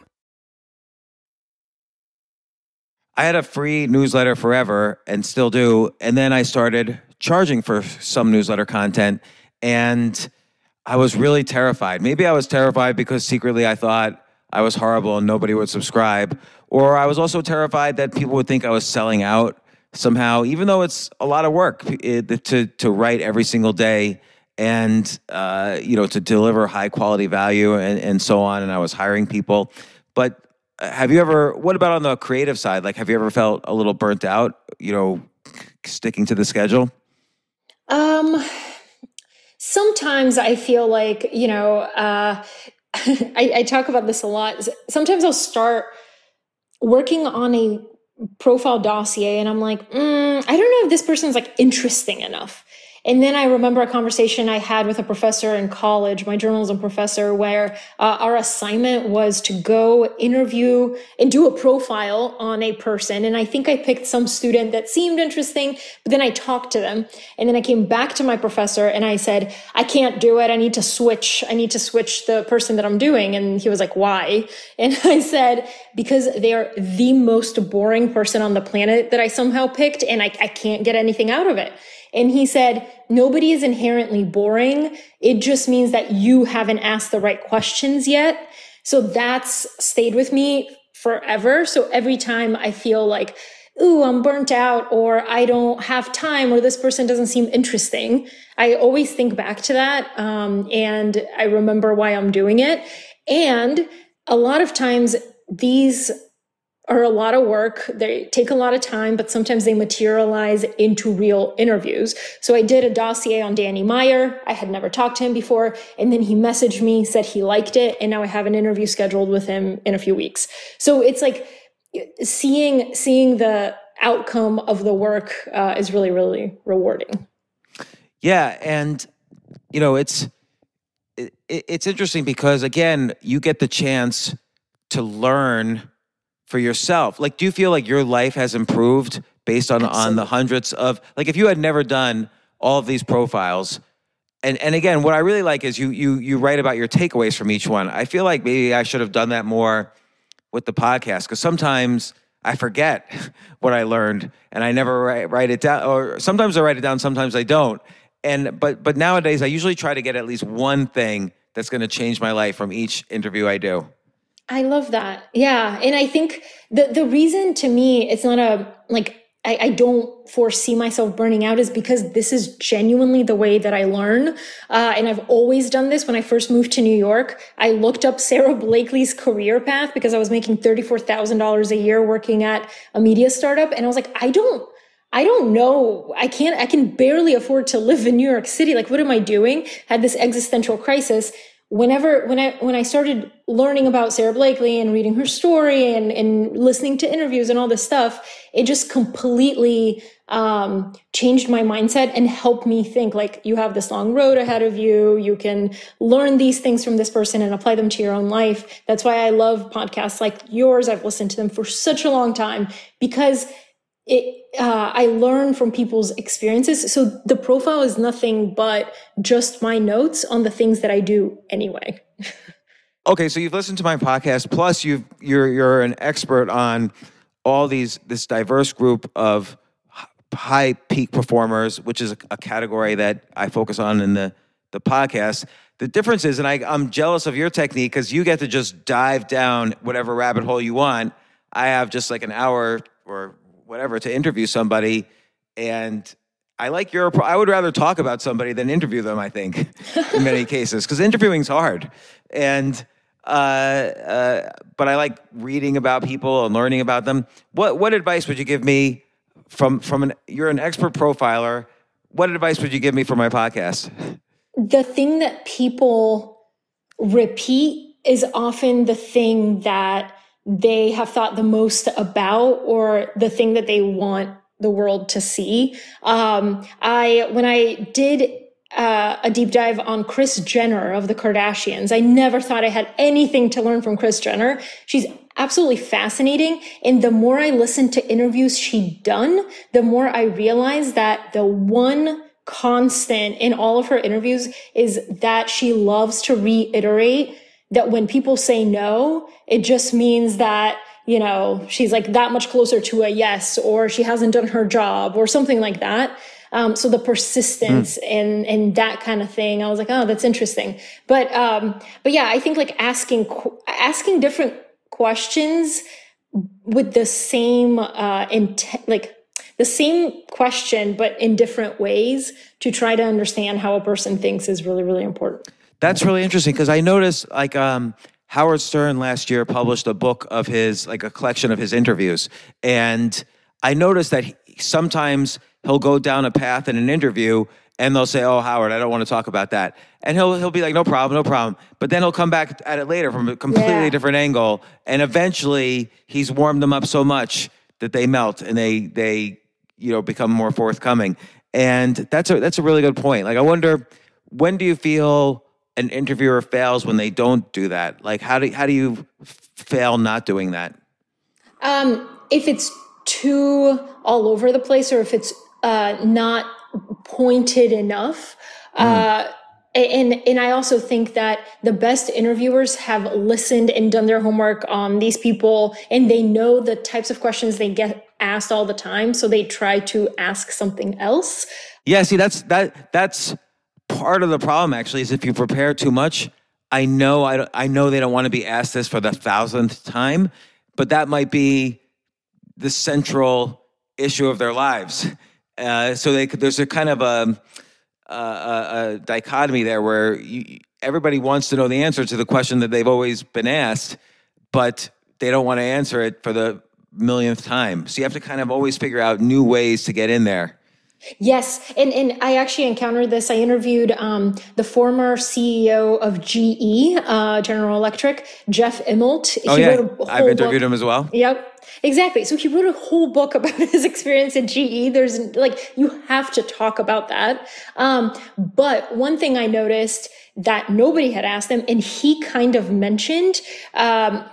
I had a free newsletter forever and still do. And then I started charging for some newsletter content. And I was really terrified. Maybe I was terrified because secretly I thought I was horrible and nobody would subscribe. Or I was also terrified that people would think I was selling out somehow, even though it's a lot of work to, to write every single day and uh, you know to deliver high quality value and, and so on. And I was hiring people. But have you ever what about on the creative side? Like have you ever felt a little burnt out you know sticking to the schedule? Um sometimes i feel like you know uh I, I talk about this a lot. Sometimes i'll start working on a profile dossier and i'm like mm, i don't know if this person's like interesting enough and then I remember a conversation I had with a professor in college, my journalism professor, where uh, our assignment was to go interview and do a profile on a person. And I think I picked some student that seemed interesting, but then I talked to them. And then I came back to my professor and I said, I can't do it. I need to switch. I need to switch the person that I'm doing. And he was like, why? And I said, because they are the most boring person on the planet that I somehow picked and I, I can't get anything out of it. And he said, nobody is inherently boring. It just means that you haven't asked the right questions yet. So that's stayed with me forever. So every time I feel like, ooh, I'm burnt out or I don't have time or this person doesn't seem interesting, I always think back to that. Um, and I remember why I'm doing it. And a lot of times these are a lot of work. They take a lot of time, but sometimes they materialize into real interviews. So I did a dossier on Danny Meyer. I had never talked to him before. And then he messaged me, said he liked it. And now I have an interview scheduled with him in a few weeks. So it's like, seeing seeing the outcome of the work uh, is really really rewarding. Yeah, and you know it's it, it's interesting because again, you get the chance to learn for yourself. Like, do you feel like your life has improved based on Absolutely. on the hundreds of like if you had never done all of these profiles? And and again, what I really like is you you you write about your takeaways from each one. I feel like maybe I should have done that more with the podcast because sometimes I forget what I learned and I never write, write it down or sometimes I write it down sometimes I don't and but but nowadays I usually try to get at least one thing that's going to change my life from each interview I do. I love that. Yeah, and I think the the reason to me it's not a like I, I, don't foresee myself burning out is because this is genuinely the way that I learn. Uh, and I've always done this. When I first moved to New York, I looked up Sara Blakely's career path because I was making $34,000 a year working at a media startup. And I was like, I don't, I don't know. I can't, I can barely afford to live in New York City. Like, what am I doing? Had this existential crisis. Whenever, when I, when I started learning about Sara Blakely and reading her story and, and listening to interviews and all this stuff, it just completely, um, changed my mindset and helped me think like you have this long road ahead of you. You can learn these things from this person and apply them to your own life. That's why I love podcasts like yours. I've listened to them for such a long time because it uh, I learn from people's experiences. So the profile is nothing but just my notes on the things that I do anyway. okay, so you've listened to my podcast. Plus, you you're you're an expert on all these this diverse group of high peak performers, which is a, a category that I focus on in the the podcast. The difference is, and I, I'm jealous of your technique because you get to just dive down whatever rabbit hole you want. I have just like an hour or whatever to interview somebody and I like your I would rather talk about somebody than interview them I think in many cases cuz interviewing's hard. And uh, uh, but I like reading about people and learning about them. What what advice would you give me from from an you're an expert profiler. What advice would you give me for my podcast? The thing that people repeat is often the thing that they have thought the most about or the thing that they want the world to see. Um, I when I did uh, a deep dive on Kris Jenner of the Kardashians, I never thought I had anything to learn from Kris Jenner. She's absolutely fascinating. And the more I listened to interviews she'd done, the more I realized that the one constant in all of her interviews is that she loves to reiterate that when people say no, it just means that, you know, she's like that much closer to a yes, or she hasn't done her job, or something like that. Um, so the persistence mm. and and that kind of thing, I was like, oh, that's interesting. But um, but yeah, I think like asking asking different questions with the same uh, intent, like the same question, but in different ways to try to understand how a person thinks is really really important. That's really interesting because I noticed like um, Howard Stern last year published a book of his, like a collection of his interviews. And I noticed that he, sometimes he'll go down a path in an interview and they'll say, "Oh, Howard, I don't want to talk about that," and he'll he'll be like, "No problem, no problem." But then he'll come back at it later from a completely yeah. different angle, and eventually he's warmed them up so much that they melt and they they you know become more forthcoming. And that's a that's a really good point. Like, I wonder when do you feel an interviewer fails when they don't do that? Like, how do how do you fail not doing that? Um, if it's too all over the place, or if it's uh, not pointed enough. Mm. Uh, and and I also think that the best interviewers have listened and done their homework on these people, and they know the types of questions they get asked all the time, so they try to ask something else. Yeah, see, that's that that's part of the problem actually is if you prepare too much. I know I, I know they don't want to be asked this for the thousandth time, but that might be the central issue of their lives. Uh, so they, there's a kind of a, a, a dichotomy there where you, everybody wants to know the answer to the question that they've always been asked, but they don't want to answer it for the millionth time. So you have to kind of always figure out new ways to get in there. Yes, and and I actually encountered this. I interviewed um, the former CEO of GE, uh, General Electric, Jeff Immelt. Oh he yeah, I've interviewed book. him as well. Yep, exactly. So he wrote a whole book about his experience at GE. There's like you have to talk about that. Um, but one thing I noticed that nobody had asked him, and he kind of mentioned. Um,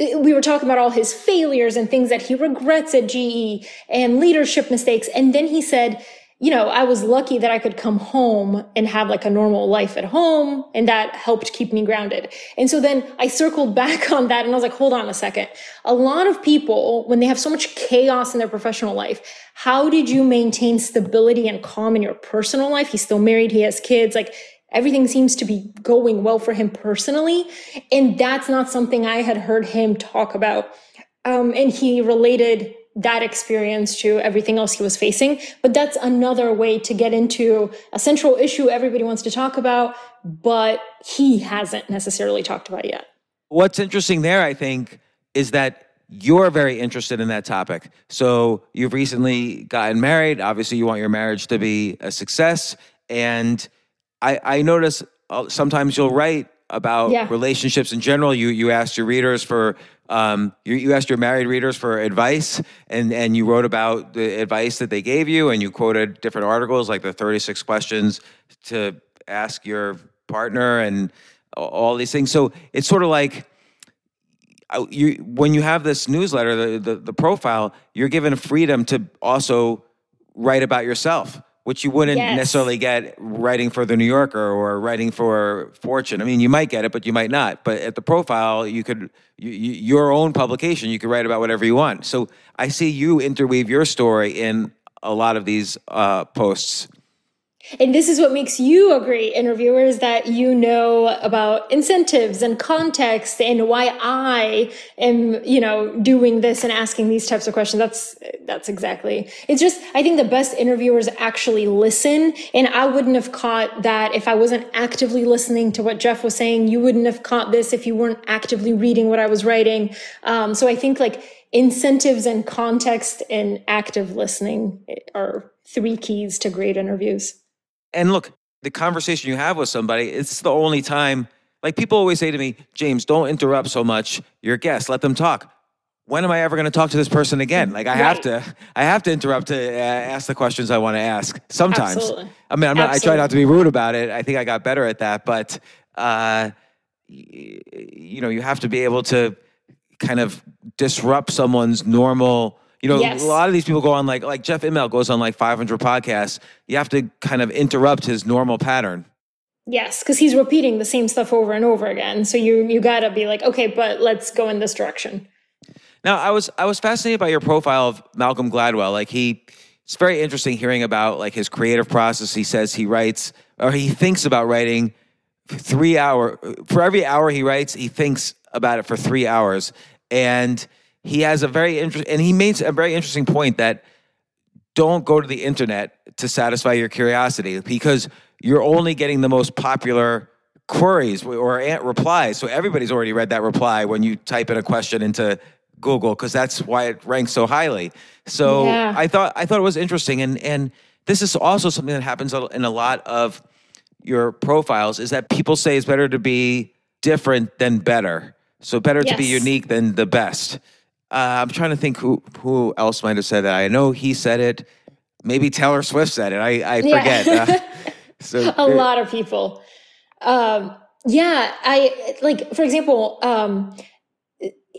we were talking about all his failures and things that he regrets at GE and leadership mistakes. And then he said, you know, I was lucky that I could come home and have like a normal life at home. And that helped keep me grounded. And so then I circled back on that and I was like, hold on a second. A lot of people, when they have so much chaos in their professional life, how did you maintain stability and calm in your personal life? He's still married. He has kids. Like everything seems to be going well for him personally. And that's not something I had heard him talk about. Um, and he related that experience to everything else he was facing. But that's another way to get into a central issue everybody wants to talk about, but he hasn't necessarily talked about yet. What's interesting there, I think, is that you're very interested in that topic. So you've recently gotten married. Obviously, you want your marriage to be a success. And I, I notice uh, sometimes you'll write about yeah. relationships in general. You you asked your readers for um, you, you asked your married readers for advice, and and you wrote about the advice that they gave you, and you quoted different articles like the 36 questions to ask your partner, and all these things. So it's sort of like. You, when you have this newsletter, the, the, the profile, you're given freedom to also write about yourself which you wouldn't yes. necessarily get writing for the New Yorker or writing for Fortune. I mean, you might get it, but you might not. But at the profile, you could you, you, your own publication, you could write about whatever you want. So I see you interweave your story in a lot of these uh, posts. And this is what makes you a great interviewer is that you know about incentives and context and why I am, you know, doing this and asking these types of questions. That's, that's exactly. It's just, I think the best interviewers actually listen. And I wouldn't have caught that if I wasn't actively listening to what Jeff was saying. You wouldn't have caught this if you weren't actively reading what I was writing. Um, so I think like incentives and context and active listening are three keys to great interviews. And look, the conversation you have with somebody, it's the only time. Like people always say to me, James, don't interrupt so much your guests. Let them talk. When am I ever going to talk to this person again? Like I right. have to, I have to interrupt to uh, ask the questions I want to ask. Sometimes, Absolutely. I mean, not, i try not to be rude about it. I think I got better at that, but uh, you know, you have to be able to kind of disrupt someone's normal you know, yes. a lot of these people go on like like Jeff Immelt goes on like 500 podcasts. You have to kind of interrupt his normal pattern. Yes, because he's repeating the same stuff over and over again. So you you got to be like, okay, but let's go in this direction. Now, I was I was fascinated by your profile of Malcolm Gladwell. Like he, it's very interesting hearing about like his creative process. He says he writes or he thinks about writing three hour for every hour he writes. He thinks about it for three hours, and he has a very interesting, and he makes a very interesting point that don't go to the internet to satisfy your curiosity because you're only getting the most popular queries or eh, replies. So everybody's already read that reply when you type in a question into Google because that's why it ranks so highly. So yeah. I thought I thought it was interesting, and and this is also something that happens in a lot of your profiles is that people say it's better to be different than better. So better yes. to be unique than the best. Uh, I'm trying to think who who else might have said that. I know he said it. Maybe Taylor Swift said it. I I forget. Yeah. uh, so a lot of people. Um, yeah, I like for example. Um,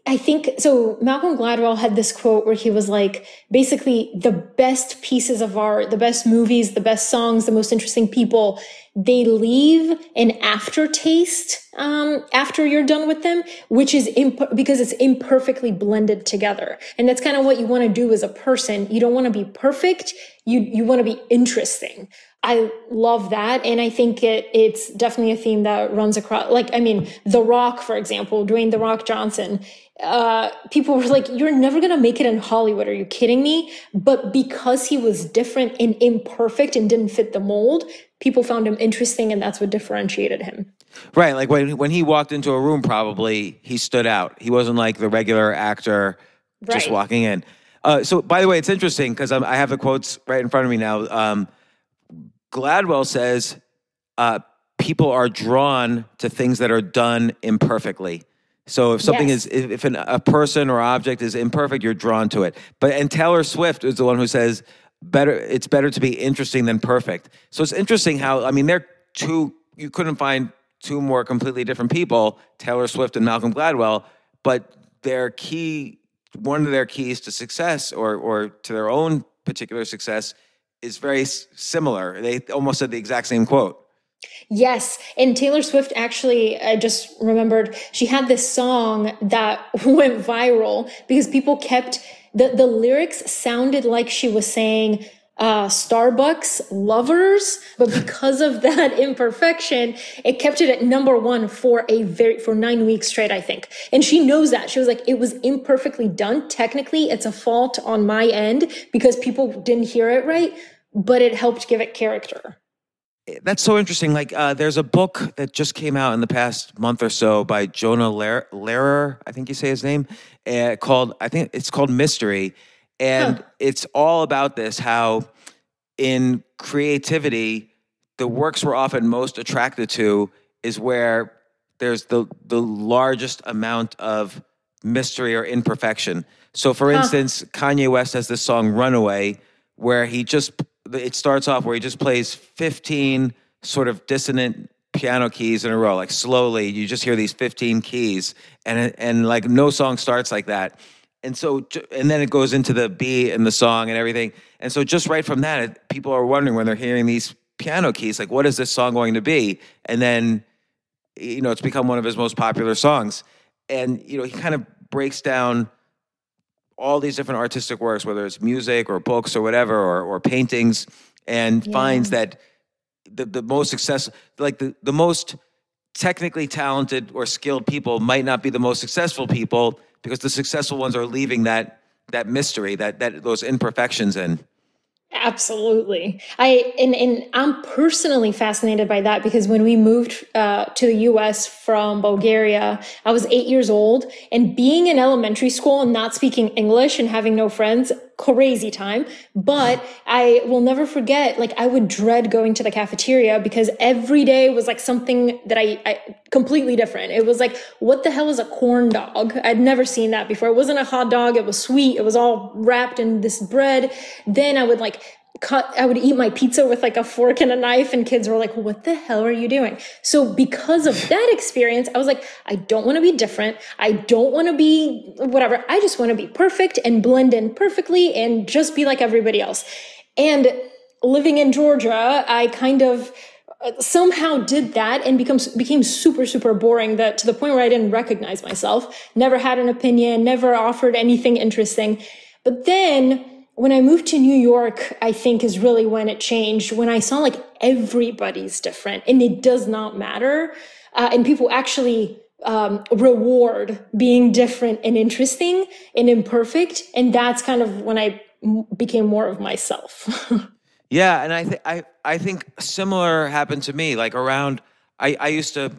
I think so. Malcolm Gladwell had this quote where he was like, basically, the best pieces of art, the best movies, the best songs, the most interesting people, they leave an aftertaste um, after you're done with them, which is imp- because it's imperfectly blended together. And that's kind of what you want to do as a person. You don't want to be perfect. You you want to be interesting. I love that. And I think it, it's definitely a theme that runs across, like, I mean, The Rock, for example, Dwayne The Rock Johnson, uh, people were like, you're never to make it in Hollywood. Are you kidding me? But because he was different and imperfect and didn't fit the mold, people found him interesting. And that's what differentiated him. Right. Like when, when he walked into a room, probably he stood out. He wasn't like the regular actor just right. walking in. Uh, so, by the way, it's interesting because I have the quotes right in front of me now. Um, Gladwell says uh, people are drawn to things that are done imperfectly. So if something Yes. is, if, if an, a person or object is imperfect, you're drawn to it. But and Taylor Swift is the one who says better. It's better to be interesting than perfect. So it's interesting how I mean they're two. You couldn't find two more completely different people, Taylor Swift and Malcolm Gladwell, but their key, one of their keys to success or or to their own particular success is very s- similar. They almost said the exact same quote. Yes. And Taylor Swift actually, I just remembered, she had this song that went viral because people kept, the, the lyrics sounded like she was saying, uh, Starbucks lovers, but because of that imperfection, it kept it at number one for a very, for nine weeks straight, I think. And she knows that. She was like, it was imperfectly done. Technically, it's a fault on my end because people didn't hear it right, but it helped give it character. That's so interesting. Like, uh, there's a book that just came out in the past month or so by Jonah Ler- Lehrer, I think you say his name, uh, called, I think it's called Mystery. And Huh. it's all about this how in creativity, the works we're often most attracted to is where there's the, the largest amount of mystery or imperfection. So, for instance, Kanye West has this song Runaway, where he just, it starts off where he just plays 15 sort of dissonant piano keys in a row, like slowly. You just hear these 15 keys, and, and like no song starts like that. And so, and then it goes into the beat and the song and everything. And so, just right from that, it, people are wondering when they're hearing these piano keys, like, what is this song going to be? And then, you know, it's become one of his most popular songs. And, you know, he kind of breaks down all these different artistic works, whether it's music or books or whatever, or, or paintings, and finds that the, the most successful, like the, the most technically talented or skilled people might not be the most successful people because the successful ones are leaving that that mystery, that that those imperfections in. Absolutely. I and, and I'm personally fascinated by that because when we moved uh, to the US from Bulgaria, I was eight years old and being in elementary school and not speaking English and having no friends, crazy time. But I will never forget, like I would dread going to the cafeteria because every day was like something that I, I completely different. It was like, what the hell is a corn dog? I'd never seen that before. It wasn't a hot dog. It was sweet. It was all wrapped in this bread. Then I would like cut i would eat my pizza with like a fork and a knife and kids were like what the hell are you doing? So because of that experience i was like i don't want to be different. I don't want to be whatever. I just want to be perfect and blend in perfectly and just be like everybody else. And living in georgia i kind of uh, somehow did that and becomes became super super boring that to the point where i didn't recognize myself never had an opinion never offered anything interesting. But then when I moved to New York, I think is really when it changed. When I saw like everybody's different and it does not matter. Uh, and people actually um, reward being different and interesting and imperfect. And that's kind of when I m- became more of myself. Yeah, and I think I I think similar happened to me. Like around, I I used to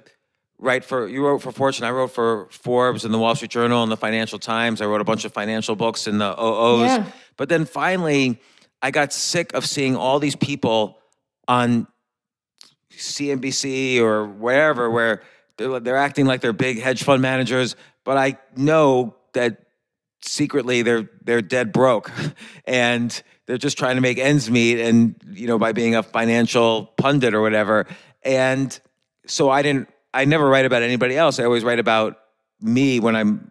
write for you wrote for Fortune. I wrote for Forbes and the Wall Street Journal and the Financial Times. I wrote a bunch of financial books in the OOs. Yeah. But then finally, I got sick of seeing all these people on CNBC or wherever where they're, they're acting like they're big hedge fund managers, but I know that secretly they're they're dead broke and they're just trying to make ends meet and you know by being a financial pundit or whatever and so i didn't i never write about anybody else i always write about me when i'm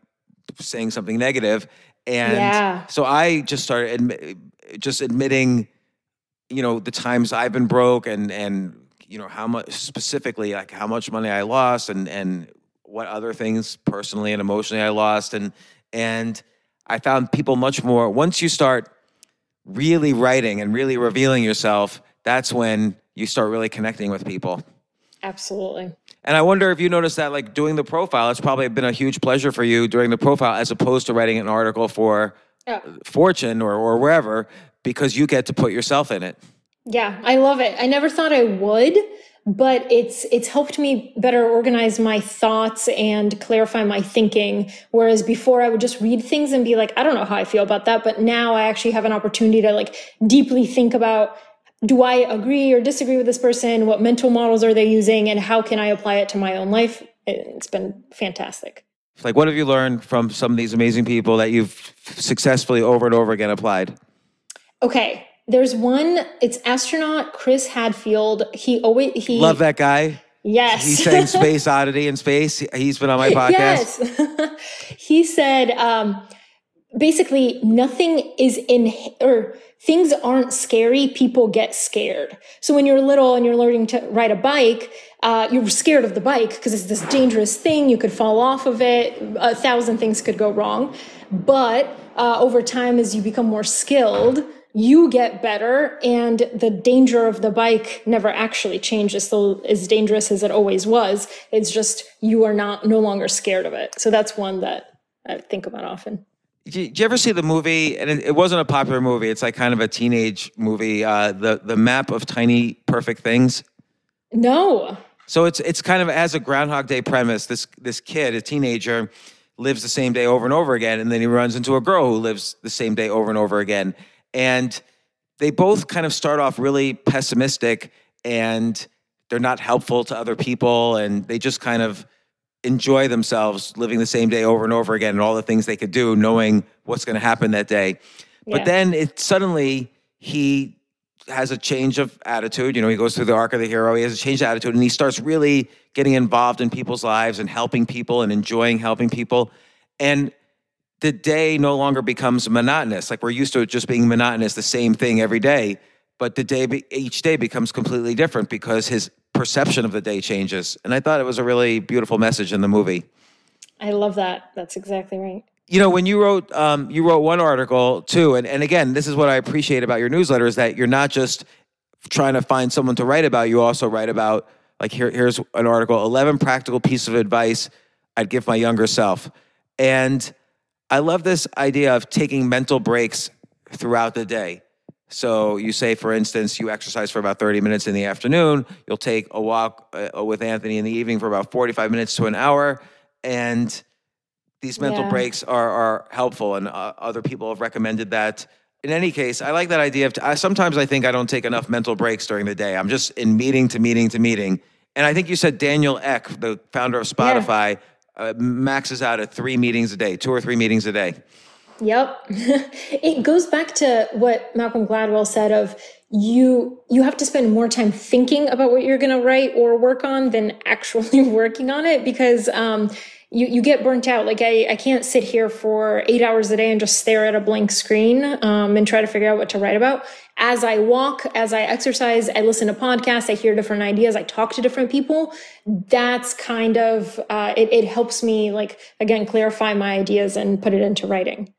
saying something negative and Yeah. so i just started admi- just admitting you know the times i've been broke and and you know how much specifically like how much money i lost and and what other things personally and emotionally i lost and and i found people much more once you start really writing and really revealing yourself that's when you start really connecting with people Absolutely. And i wonder if you noticed that like doing the profile it's probably been a huge pleasure for you during the profile as opposed to writing an article for Yeah. fortune or, or wherever because you get to put yourself in it Yeah, I love it. I never thought I would, but it's it's helped me better organize my thoughts and clarify my thinking whereas before i would just read things and be like i don't know how i feel about that but now i actually have an opportunity to like deeply think about do i agree or disagree with this person what mental models are they using and how can i apply it to my own life it's been fantastic like what have you learned from some of these amazing people that you've successfully over and over again applied okay there's one. It's astronaut Chris Hadfield. He always he love that guy. Yes, he's saying Space Oddity in space. He's been on my podcast. Yes, he said um, basically nothing is in or things aren't scary. People get scared. So when you're little and you're learning to ride a bike. Uh, you're scared of the bike because it's this dangerous thing. You could fall off of it. A thousand things could go wrong. But uh, over time, as you become more skilled, you get better and the danger of the bike never actually changes so as dangerous as it always was it's just you are not no longer scared of it so that's one that i think about often did you ever see the movie and it, wasn't a popular movie it's like kind of a teenage movie uh, the, the map of tiny perfect things? No. So it's it's kind of as a groundhog day premise this this kid a teenager lives the same day over and over again and then he runs into a girl who lives the same day over and over again. And they both kind of start off really pessimistic and they're not helpful to other people and they just kind of enjoy themselves living the same day over and over again and all the things they could do knowing what's going to happen that day. Yeah. But then it suddenly he has a change of attitude. You know, he goes through the arc of the hero. He has a change of attitude and he starts really getting involved in people's lives and helping people and enjoying helping people. And the day no longer becomes monotonous. Like we're used to it just being monotonous, the same thing every day. But the day, each day becomes completely different because his perception of the day changes. And I thought it was a really beautiful message in the movie. I love that. That's exactly right. You know, when you wrote, um, you wrote one article too, and, and again, this is what I appreciate about your newsletter is that you're not just trying to find someone to write about. You also write about, like, here, here's an article: eleven practical pieces of advice I'd give my younger self. And I love this idea of taking mental breaks throughout the day. So you say, for instance, you exercise for about 30 minutes in the afternoon. You'll take a walk uh, with Anthony in the evening for about 45 minutes to an hour. And these mental yeah. breaks are, are helpful. And uh, other people have recommended that. In any case, I like that idea of, t- I, sometimes I think I don't take enough mental breaks during the day. I'm just in meeting to meeting to meeting. And I think you said Daniel Ek, the founder of Spotify, yeah uh, maxes out at three meetings a day, two or three meetings a day. Yep. it goes back to what Malcolm Gladwell said of you you have to spend more time thinking about what you're going to write or work on than actually working on it because um, you, you get burnt out. Like I, I can't sit here for eight hours a day and just stare at a blank screen um, and try to figure out what to write about. As I walk, as I exercise, I listen to podcasts, I hear different ideas, I talk to different people. That's kind of, uh, it, it helps me like, again, clarify my ideas and put it into writing.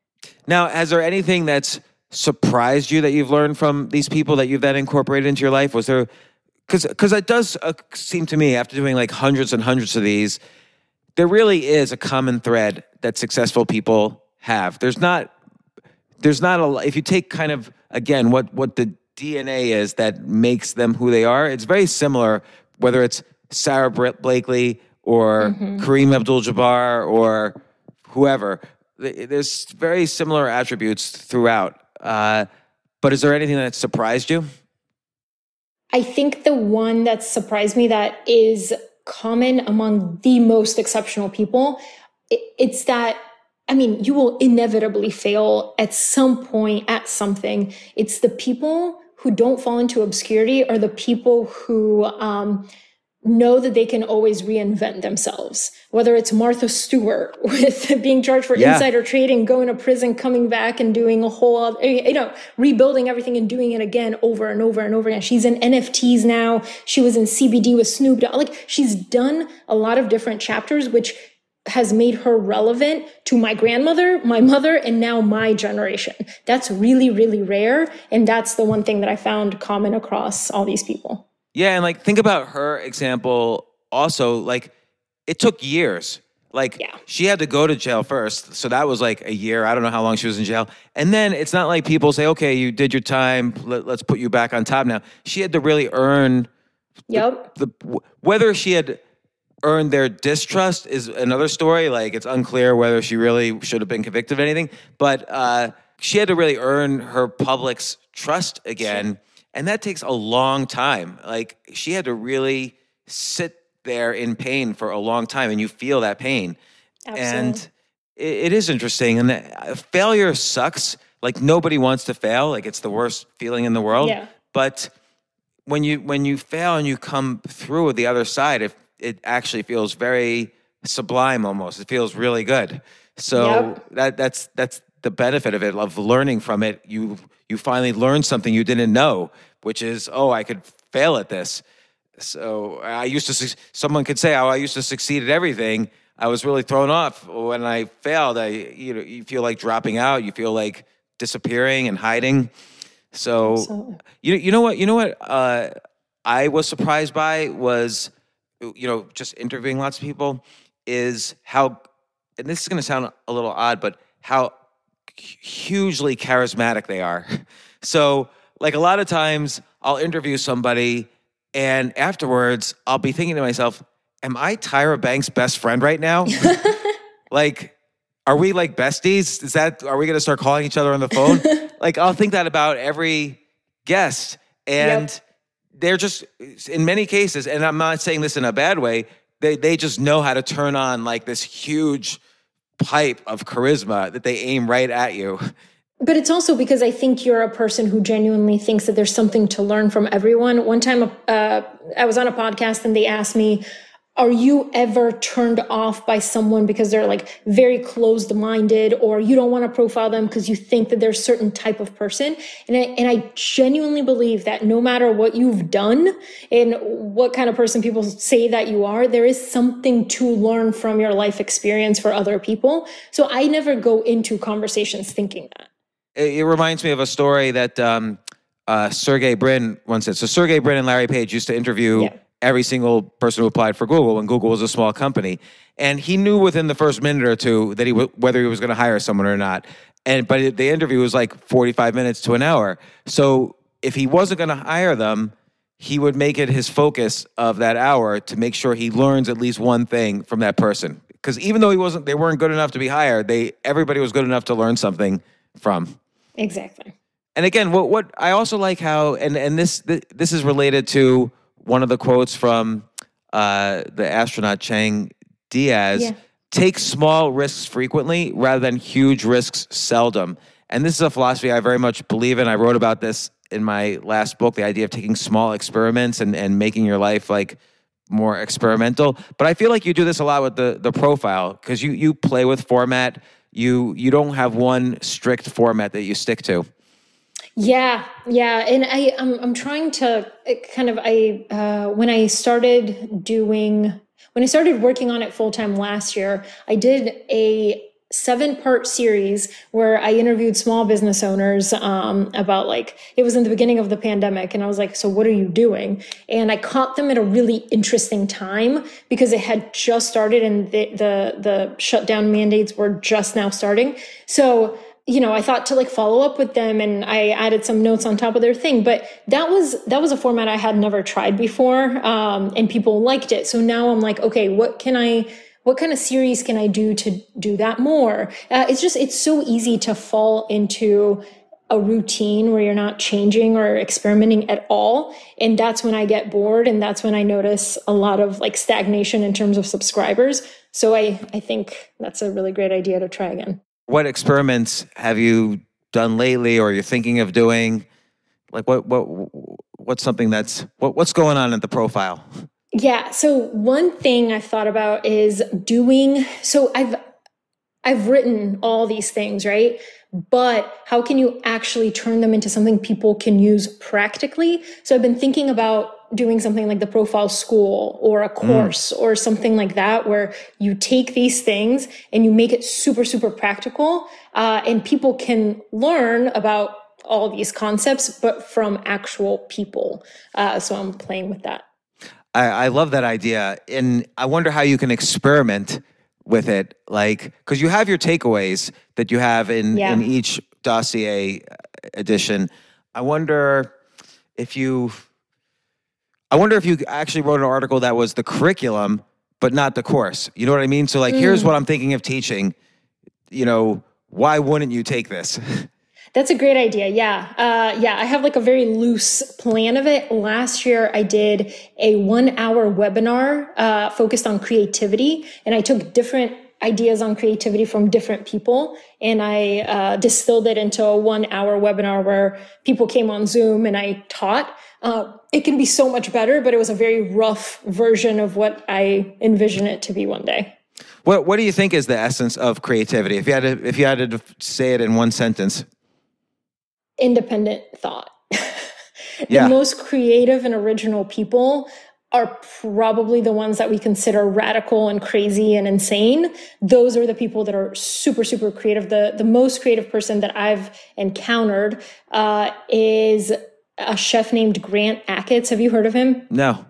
Now, has there anything that's surprised you that you've learned from these people that you've then incorporated into your life? Was there, because because it does uh, seem to me after doing like hundreds and hundreds of these there really is a common thread that successful people have. There's not there's not a if you take kind of again what what the DNA is that makes them who they are. It's very similar whether it's Sara Blakely or mm-hmm. Kareem Abdul-Jabbar or whoever. There's very similar attributes throughout. Uh, but is there anything that surprised you? I think the one that surprised me that is common among the most exceptional people. It's that, I mean, you will inevitably fail at some point at something. It's the people who don't fall into obscurity are the people who um, know that they can always reinvent themselves. Whether it's Martha Stewart with being charged for yeah. insider trading, going to prison, coming back and doing a whole other, eh, you know, rebuilding everything and doing it again over and over and over again. She's in NFTs now. She was in CBD with Snoop Dogg. Like she's done a lot of different chapters, which has made her relevant to my grandmother, my mother, and now my generation. That's really, really rare. And that's the one thing that I found common across all these people. Yeah, and like think about her example also like it took years. Like yeah. she had to go to jail first. So that was like a year. I don't know how long she was in jail. And then it's not like people say, "Okay, you did your time. Let, us put you back on top now." She had to really earn Yep. the whether she had earned their distrust is another story. Like it's unclear whether she really should have been convicted of anything, but uh, she had to really earn her public's trust again, and that takes a long time. Like she had to really sit there in pain for a long time, and you feel that pain, Absolutely. and it, it is interesting. And the, uh, failure sucks. Like nobody wants to fail. Like it's the worst feeling in the world. Yeah. But when you when you fail and you come through with the other side, it it actually feels very sublime almost. It feels really good. So Yep. that that's that's the benefit of it of learning from it. You you finally learn something you didn't know, which is oh I could fail at this. So I used to someone could say oh I used to succeed at everything. I was really thrown off when I failed. I you know you feel like dropping out. You feel like disappearing and hiding. So Absolutely. you you know what you know what uh, I was surprised by was you know just interviewing lots of people is how and this is going to sound a little odd but how hugely charismatic they are. So like a lot of times I'll interview somebody and afterwards I'll be thinking to myself, am I Tyra Banks' best friend right now? like are we like besties? Is that are we going to start calling each other on the phone? like I'll think that about every guest and Yep. they're just in many cases and I'm not saying this in a bad way, they they just know how to turn on like this huge pipe of charisma that they aim right at you. But it's also because I think you're a person who genuinely thinks that there's something to learn from everyone. One time, uh, I was on a podcast and they asked me, Are you ever turned off by someone because they're like very closed minded, or you don't want to profile them because you think that they're a certain type of person? And I, and I genuinely believe that no matter what you've done and what kind of person people say that you are, there is something to learn from your life experience for other people. So I never go into conversations thinking that. it, reminds me of a story that um, uh, Sergey Brin once said. So Sergey Brin and Larry Page used to interview Yeah. Every single person who applied for Google when Google was a small company, and he knew within the first minute or two that he w- whether he was going to hire someone or not. And but the interview was like forty five minutes to an hour. So if he wasn't going to hire them. He would make it his focus of that hour to make sure he learns at least one thing from that person. Because even though he wasn't, they weren't good enough to be hired. They everybody was good enough to learn something from. Exactly. And again, what what I also like how and and this this is related to one of the quotes from uh, the astronaut Chang Diaz. Yeah. Take small risks frequently rather than huge risks seldom. And this is a philosophy I very much believe in. I wrote about this in my last book, the idea of taking small experiments and, and making your life like more experimental. But I feel like you do this a lot with the the profile because you you play with format. You you don't have one strict format that you stick to. Yeah, yeah, and I I'm I'm trying to uh, kind of I uh, when I started doing when I started working on it full time last year, I did a seven part series where I interviewed small business owners um, about like it was in the beginning of the pandemic, and I was like, so what are you doing? And I caught them at a really interesting time because it had just started and the the, the shutdown mandates were just now starting. So you know, I thought to like follow up with them and I added some notes on top of their thing, but that was that was a format I had never tried before, um, and people liked it. So now I'm like, okay, what can I? What kind of series can I do to do that more? Uh, it's just it's so easy to fall into a routine where you're not changing or experimenting at all, and that's when I get bored, and that's when I notice a lot of like stagnation in terms of subscribers. So I I think that's a really great idea to try again. What experiments have you done lately, or you're thinking of doing? Like what what what's something that's what, what's going on at the profile? Yeah. So one thing I've thought about is doing so I've I've written all these things, right? But how can you actually turn them into something people can use practically? So I've been thinking about doing something like the profile school or a course or something like that, where you take these things and you make it super, super practical, uh, and people can learn about all these concepts, but from actual people. Uh, so I'm playing with that. I, I love that idea, and I wonder how you can experiment with it, like because you have your takeaways that you have in Yeah. in each dossier edition. I wonder if you. I wonder if you actually wrote an article that was the curriculum, but not the course. You know what I mean? So, like, here's what I'm thinking of teaching. You know, why wouldn't you take this? That's a great idea. Yeah. Uh, yeah. I have like a very loose plan of it. Last year, I did a one hour webinar uh, focused on creativity, and I took different ideas on creativity from different people and I uh, distilled it into a one hour webinar where people came on Zoom and I taught. Uh, it can be so much better, but it was a very rough version of what I envision it to be one day. What What do you think is the essence of creativity? If you had to, if you had to say it in one sentence, independent thought. the Yeah. most creative and original people are probably the ones that we consider radical and crazy and insane. Those are the people that are super, super creative. The the most creative person that I've encountered uh, is a chef named Grant Achatz. Have you heard of him? no.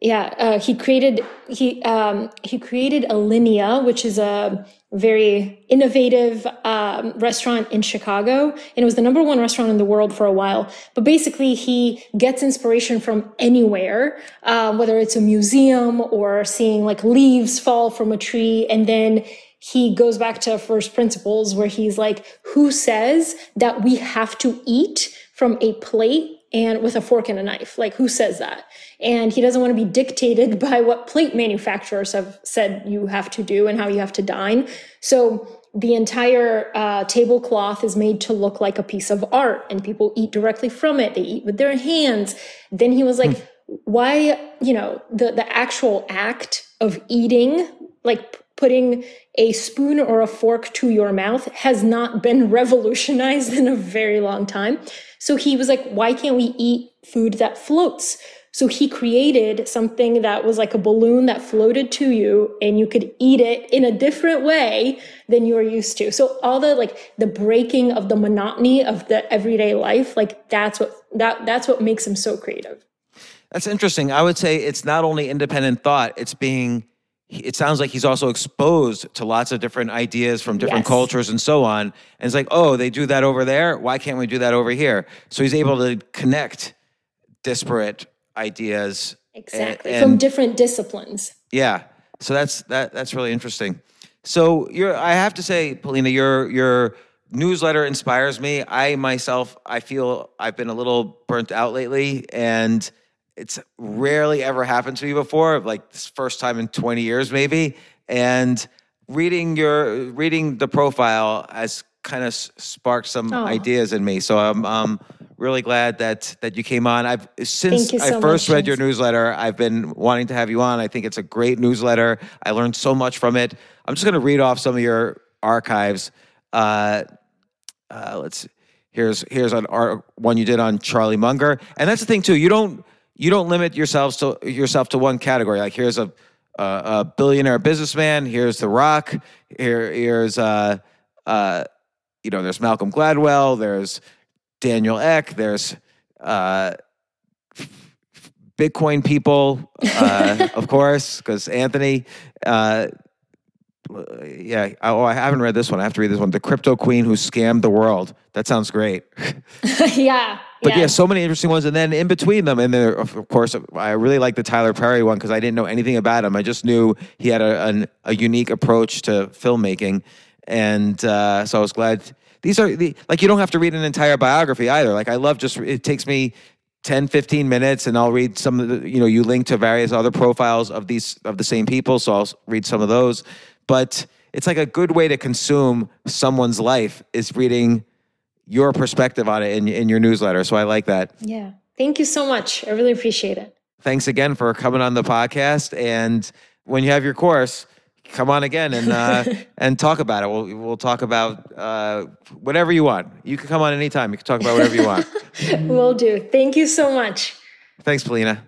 Yeah, uh, he created he um, he created Alinea, which is a very innovative um, restaurant in Chicago, and it was the number one restaurant in the world for a while. But basically, he gets inspiration from anywhere, uh, whether it's a museum or seeing like leaves fall from a tree, and then he goes back to first principles where he's like, who says that we have to eat from a plate and with a fork and a knife? Like, who says that? And he doesn't want to be dictated by what plate manufacturers have said you have to do and how you have to dine. So the entire uh, tablecloth is made to look like a piece of art, and people eat directly from it. They eat with their hands. Then he was like, why, you know, the, the actual act of eating, like putting a spoon or a fork to your mouth has not been revolutionized in a very long time. So he was like, why can't we eat food that floats? So he created something that was like a balloon that floated to you and you could eat it in a different way than you were used to. So all the like the breaking of the monotony of the everyday life, like that's what that that's what makes him so creative. That's interesting. I would say it's not only independent thought; it's being. It sounds like he's also exposed to lots of different ideas from different Yes. cultures and so on. And it's like, oh, they do that over there. Why can't we do that over here? So he's able to connect disparate ideas. and- Exactly. and- From different disciplines. Yeah. So that's that that's really interesting. So you're I have to say, Polina, your your newsletter inspires me. I myself I feel I've been a little burnt out lately and it's rarely ever happened to me before, like this first time in 20 years maybe. And reading your reading the profile has kind of sparked some Aw. ideas in me. So I'm um really glad that that you came on. I've since you I first much, read your newsletter, I've been wanting to have you on. I think it's a great newsletter. I learned so much from it. I'm just going to read off some of your archives. Uh, uh, let's here's here's an art, one you did on Charlie Munger, and that's the thing too. You don't you don't limit yourselves to yourself to one category. Like here's a a, a billionaire businessman. Here's The Rock. Here here's uh uh you know there's Malcolm Gladwell. There's Daniel Ek. There's uh Bitcoin people, uh, of course, because Anthony. Uh, yeah. Oh, I haven't read this one. I have to read this one. The Crypto Queen Who Scammed the World. That sounds great. yeah. But yeah, so many interesting ones. And then in between them, and there, of course, I really like the Tyler Perry one because I didn't know anything about him. I just knew he had a, an, a unique approach to filmmaking. And uh, so I was glad. These are the, like, you don't have to read an entire biography either. Like, I love just, it takes me 10, 15 minutes and I'll read some of the, you know, you link to various other profiles of these, of the same people. So I'll read some of those. But it's like a good way to consume someone's life is reading your perspective on it in, in your newsletter. So I like that. Yeah. Thank you so much. I really appreciate it. Thanks again for coming on the podcast. And when you have your course, come on again and uh, and talk about it. We'll we'll talk about uh, whatever you want. You can come on anytime. You can talk about whatever you want. We'll do. Thank you so much. Thanks, Polina.